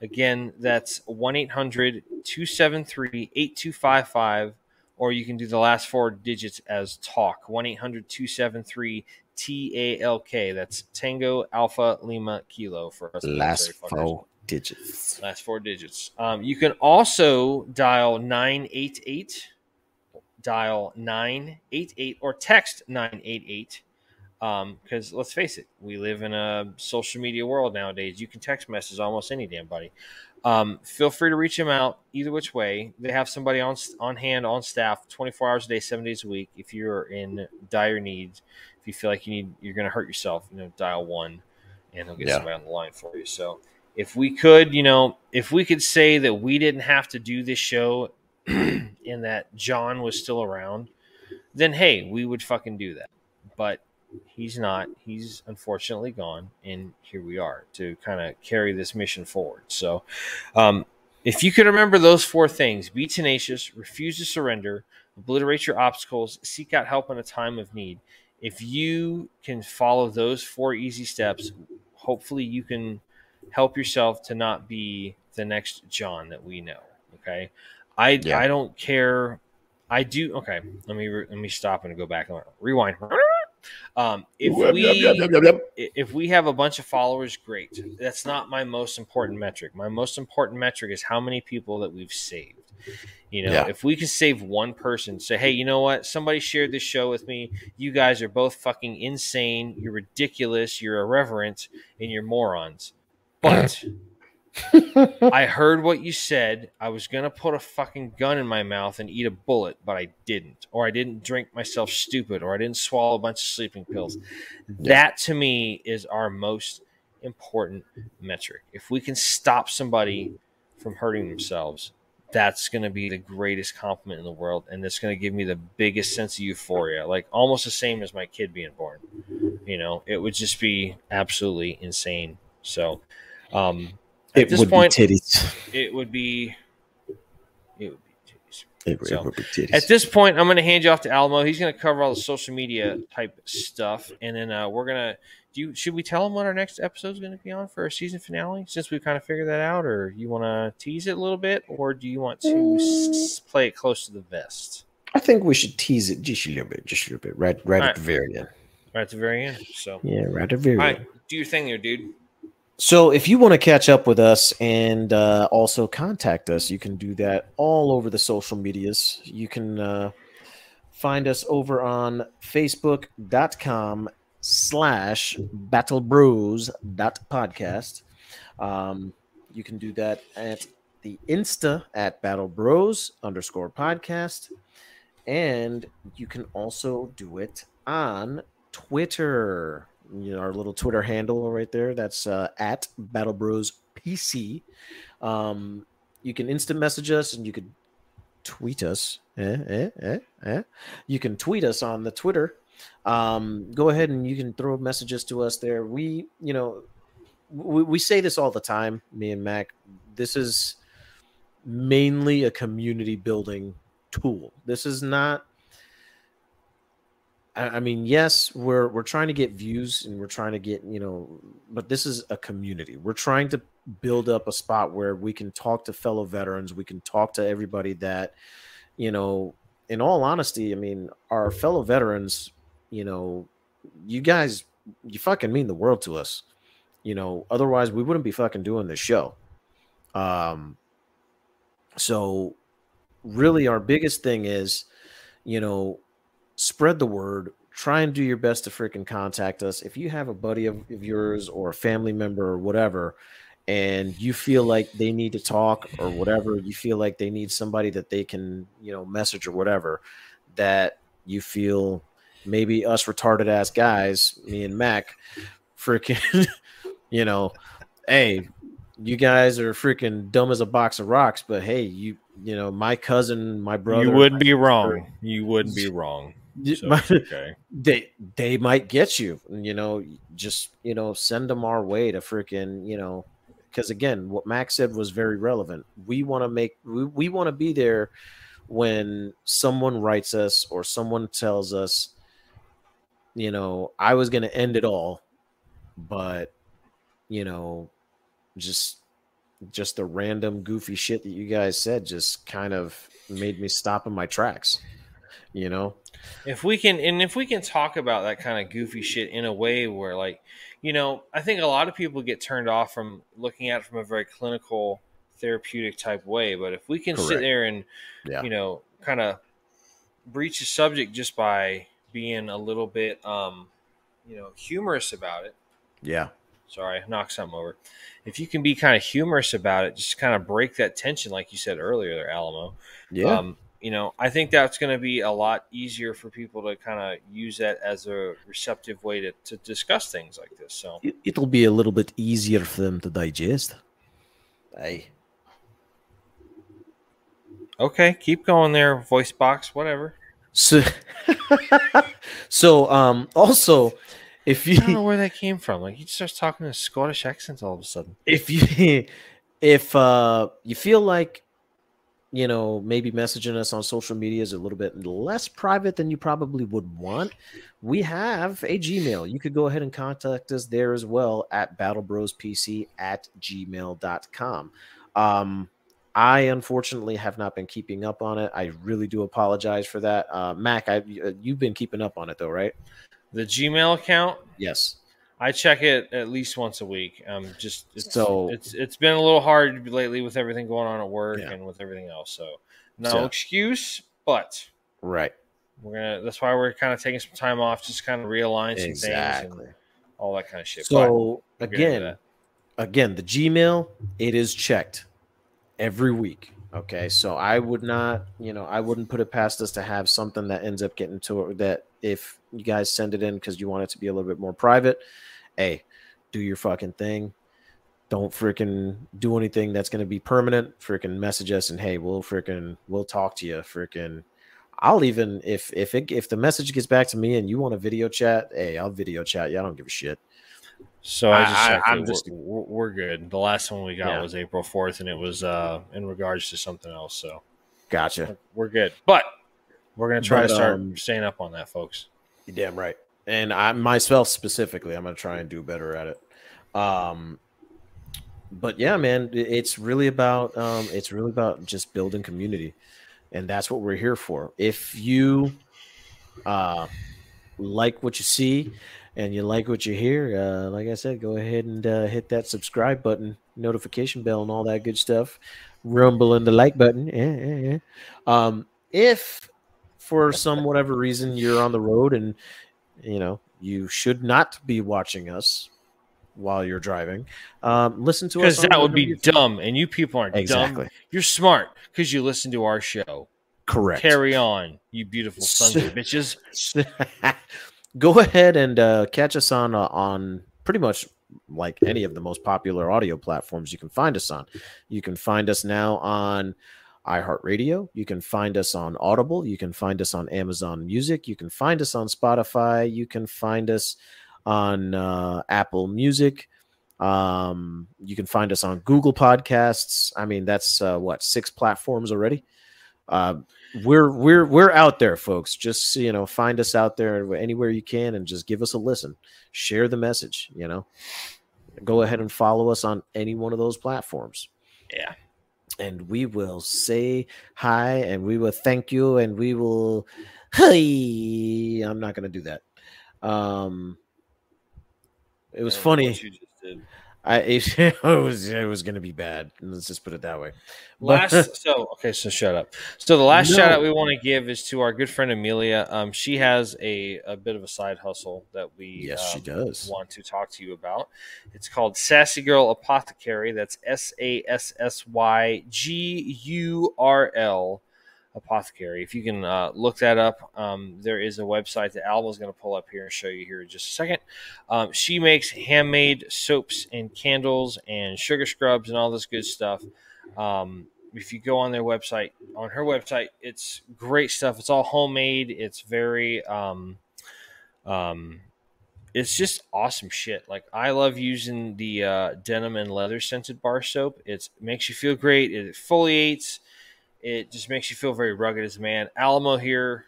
Again, that's 1 800 273 8255. Or you can do the last four digits as TALK 1 800 273 TALK. That's Tango Alpha Lima Kilo for us. Last four digits. last four digits. Um, you can also dial 988, dial 988, or text 988. Because let's face it, we live in a social media world nowadays. You can text message almost any damn buddy. Um, feel free to reach them out either which way. They have somebody on on hand on staff, 24 hours a day, seven days a week. If you're in dire need, if you feel like you need, you're going to hurt yourself, you know, dial one, and they'll get Yeah. somebody on the line for you. So if we could, you know, if we could say that we didn't have to do this show and that John was still around, then hey, we would fucking do that. But he's not. He's unfortunately gone, and here we are to kind of carry this mission forward. So, um, if you can remember those four things be tenacious, refuse to surrender, obliterate your obstacles, seek out help in a time of need. If you can follow those four easy steps, hopefully you can help yourself to not be the next John that we know. Okay. I Yeah. I don't care. I do. Okay, let me re- let me stop and go back. And rewind. Um, if we if we have a bunch of followers, great. That's not my most important metric. My most important metric is how many people that we've saved. You know, Yeah. if we can save one person, say, hey, you know what? Somebody shared this show with me. You guys are both fucking insane. You're ridiculous. You're irreverent, and you're morons. But I heard what you said. I was gonna put a fucking gun in my mouth and eat a bullet, but I didn't. Or I didn't drink myself stupid, or I didn't swallow a bunch of sleeping pills. That to me is our most important metric. If we can stop somebody from hurting themselves, that's gonna be the greatest compliment in the world, and it's gonna give me the biggest sense of euphoria. Like almost the same as my kid being born. You know, it would just be absolutely insane. So um at It this would point, be titties. it would be it would be titties. It, it would be titties. At this point, I'm going to hand you off to Alamo. He's going to cover all the social media type stuff, and then uh, we're going to. Do you, should we tell him what our next episode is going to be on for our season finale? Since we've kind of figured that out, or you want to tease it a little bit, or do you want to s- play it close to the vest? I think we should tease it just a little bit, just a little bit, right, right All at the very end. Right at the very end. So, Yeah, right at the very all end. right, do your thing there, dude. So, if you want to catch up with us and uh, also contact us, you can do that all over the social medias. You can uh, find us over on facebook.com slash battlebros.podcast. Um, you can do that at the Insta at Battle Bros underscore podcast. And you can also do it on Twitter. You know, our little Twitter handle right there. That's uh, at Battle Bros PC. Um, you can instant message us and you could tweet us. Eh, eh, eh, eh. You can tweet us on the Twitter. Um, go ahead and you can throw messages to us there. We, you know, we, we say this all the time, me and Mac. This is mainly a community building tool. This is not I mean, yes, we're we're trying to get views and we're trying to get, you know, but this is a community. We're trying to build up a spot where we can talk to fellow veterans, we can talk to everybody that, you know, in all honesty, I mean, our fellow veterans, you know, you guys you fucking mean the world to us. You know, otherwise we wouldn't be fucking doing this show. Um so really our biggest thing is, you know, spread the word. Try and do your best to freaking contact us. If you have a buddy of, of yours or a family member or whatever, and you feel like they need to talk or whatever, you feel like they need somebody that they can, you know, message or whatever, that you feel maybe us retarded ass guys, me and Mac, freaking, you know, hey, you guys are freaking dumb as a box of rocks, but hey, you, you know, my cousin, my brother, you wouldn't be wrong. You wouldn't be wrong. So okay. they they might get you you know just you know send them our way to freaking you know because again what Mac said was very relevant we want to make we, we want to be there when someone writes us or someone tells us you know i was going to end it all but you know just just the random goofy shit that you guys said just kind of made me stop in my tracks you know if we can and if we can talk about that kind of goofy shit in a way where like you know i think a lot of people get turned off from looking at it from a very clinical therapeutic type way but if we can sit there and Yeah. you know kind of breach the subject just by being a little bit um you know humorous about it. Yeah. Sorry knock something over. If you can be kind of humorous about it just kind of break that tension like you said earlier there alamo. Yeah. Um, you know, I think that's going to be a lot easier for people to kind of use that as a receptive way to, to discuss things like this. So, It- It'll be a little bit easier for them to digest. Hey. okay, keep going there, voice box, whatever. So, so um, also, if I don't know where that came from. Like, he just starts talking in a Scottish accent all of a sudden. if you if uh you feel like you know maybe messaging us on social media is a little bit less private than you probably would want we have a gmail you could go ahead and contact us there as well at battlebrospc at gmail.com um I unfortunately have not been keeping up on it. I really do apologize for that. Uh, Mac, I, you've been keeping up on it though, right? The Gmail account, Yes. I check it at least once a week. Um, just it's, So- it's it's been a little hard lately with everything going on at work Yeah. and with everything else. So no So- excuse, but Right. we're gonna. That's why we're kind of taking some time off, just kind of realign some things Exactly. and all that kind of shit. So But again, again, the Gmail it is checked every week. Okay, so I would not, you know, I wouldn't put it past us to have something that ends up getting to it. That if you guys send it in because you want it to be a little bit more private, hey, do your fucking thing. Don't freaking do anything that's going to be permanent. Freaking message us and hey, we'll freaking we'll talk to you. Freaking, I'll even if if it if the message gets back to me and you want a video chat, hey, I'll video chat. you. I don't give a shit. So I just I- I'm just- we're, we're, we're good. The last one we got Yeah. was April fourth, and it was uh in regards to something else. So Gotcha. we're good. But we're gonna try But, to start um, staying up on that, folks. You're damn right. And I myself specifically, I'm gonna try and do better at it. Um, but yeah, man, it's really about um, it's really about just building community, and that's what we're here for. If you uh, like what you see and you like what you hear, uh, like I said, go ahead and uh, hit that subscribe button, notification bell, and all that good stuff. Rumble and the like button. Yeah, yeah, yeah. Um, if for some whatever reason you're on the road and you know you should not be watching us while you're driving, um, listen to us Because that would be you- dumb, and you people aren't exactly dumb. You're smart because you listen to our show. correct. Carry on, you beautiful sons of bitches. go ahead and uh, catch us on uh, on pretty much like any of the most popular audio platforms you can find us on. You can find us now on iHeartRadio. You can find us on Audible. You can find us on Amazon Music. You can find us on Spotify. You can find us on uh, Apple Music. Um, you can find us on Google Podcasts. I mean, that's uh, what six platforms already. Uh, we're we're we're out there, folks. Just you know, find us out there anywhere you can, and just give us a listen. Share the message. You know, go ahead and follow us on any one of those platforms, Yeah. And we will say hi, and we will thank you, and we will. Hey, I'm not gonna do that. Um, it was And funny. What you just did. I it, was it was gonna be bad. Let's just put it that way. Last, so okay, so shut up. So the last No. shout out we want to give is to our good friend Amelia. Um, she has a, a bit of a side hustle that we yes, she um, does. want to talk to you about. It's called Sassy Girl Apothecary. That's S A S S Y G U R L Apothecary. If you can uh, look that up, um, there is a website that Alamo's going to pull up here and show you here in just a second. Um, she makes handmade soaps and candles and sugar scrubs and all this good stuff. Um, if you go on their website, on her website, it's great stuff. It's all homemade. It's very um, um, it's just awesome shit. Like I love using the uh, denim and leather scented bar soap. It makes you feel great. It exfoliates. It just makes you feel very rugged as a man. Alamo here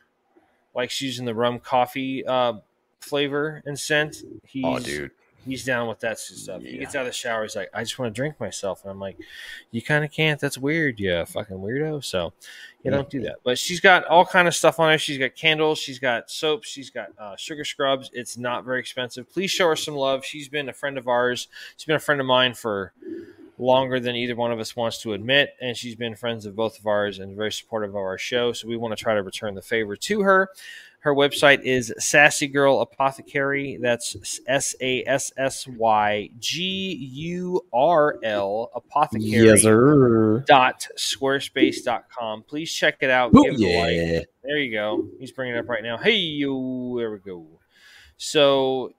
likes using the rum coffee uh, flavor and scent. He's, Oh, dude. he's down with that stuff. He gets out of the shower. He's like, I just want to drink myself, and I'm like, you kind of can't. That's weird. You fucking weirdo. So you don't do that. But she's got all kind of stuff on her. She's got candles. She's got soaps. She's got uh, sugar scrubs. It's not very expensive. Please show her some love. She's been a friend of ours. She's been a friend of mine for longer than either one of us wants to admit, and she's been friends of both of ours and very supportive of our show. So we want to try to return the favor to her. Her website is Sassy Girl Apothecary. That's S A S S Y G U R L Apothecary Yes, sir. dot squarespace.com. Please check it out. Ooh, Give it a like. There you go. He's bringing it up right now. Hey, yo, there we go. So,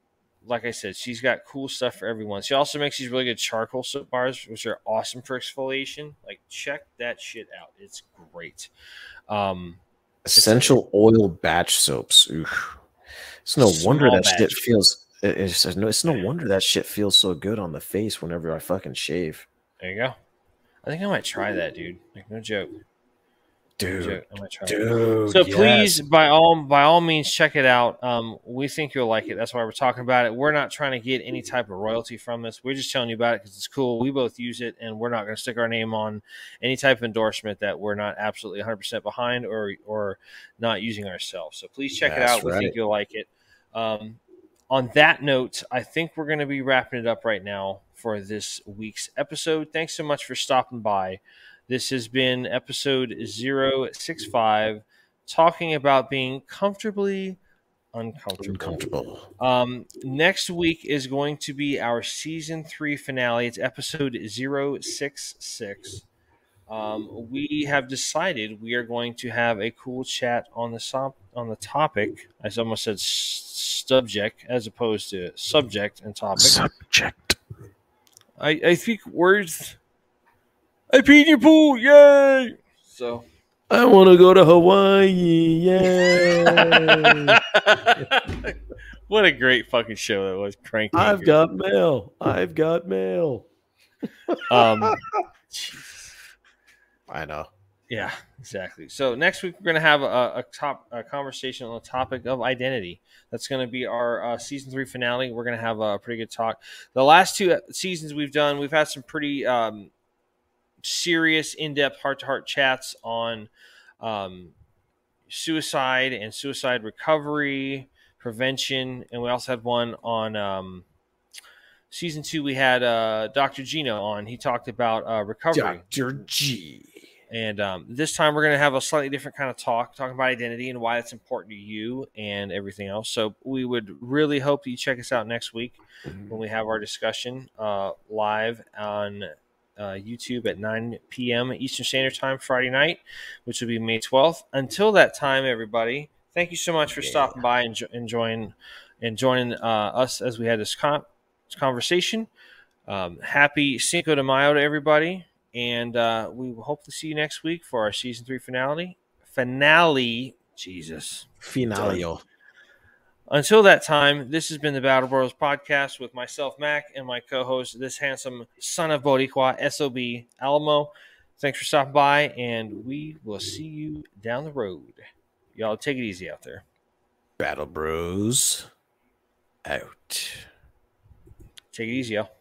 like I said, she's got cool stuff for everyone. She also makes these really good charcoal soap bars, which are awesome for exfoliation. Like, check that shit out. It's great. Um, Essential oil batch soaps. Oof. It's no wonder that shit feels. It's, it's no, it's no wonder that shit feels so good on the face whenever I fucking shave. there you go. I think I might try that, dude. Like, no joke. Dude, I'm gonna try it. dude. So yes. please, by all by all means, check it out. Um, we think you'll like it. That's why we're talking about it. We're not trying to get any type of royalty from this. We're just telling you about it because it's cool. We both use it, and we're not going to stick our name on any type of endorsement that we're not absolutely 100 percent behind or or not using ourselves. So please check it That's out. We right. think you'll like it. Um, on that note, I think we're going to be wrapping it up right now for this week's episode. Thanks so much for stopping by. This has been episode 065, talking about being comfortably uncomfortable. uncomfortable. Um, next week is going to be our season three finale. It's episode 066. Um, we have decided we are going to have a cool chat on the sop- on the topic. I almost said s- subject as opposed to subject and topic. Subject. I, I think words. I peed in your pool, yay! So. I want to go to Hawaii. Yay! what a great fucking show that was, Crank. I've Anchor. got mail. I've got mail. Um, I know. yeah, exactly. So next week we're going to have a, a top a conversation on the topic of identity. That's going to be our uh, season three finale. We're going to have a pretty good talk. The last two seasons we've done, we've had some pretty um, serious, in depth, heart to heart chats on um, suicide and suicide recovery prevention, and we also had one on. Um, Season two, we had uh, Dr. Gino on. He talked about uh, recovery. Dr. G. And um, this time we're going to have a slightly different kind of talk, talking about identity and why it's important to you and everything else. So we would really hope you check us out next week when we have our discussion uh, live on uh, YouTube at 9 p.m. Eastern Standard Time Friday night, which will be May 12th. Until that time, everybody, thank you so much for Yeah. stopping by and, jo- and joining and joining uh, us as we had this, con- this conversation. Um, happy Cinco de Mayo to everybody, and uh, we will hope to see you next week for our season three finale. Finale, Jesus. Finalio. Until that time, this has been the Battle Bros podcast with myself, Mac, and my co-host, this handsome son of Boricua, Sob Alamo. Thanks for stopping by, and we will see you down the road. Y'all take it easy out there. Battle Bros. Out. Take it easy, y'all.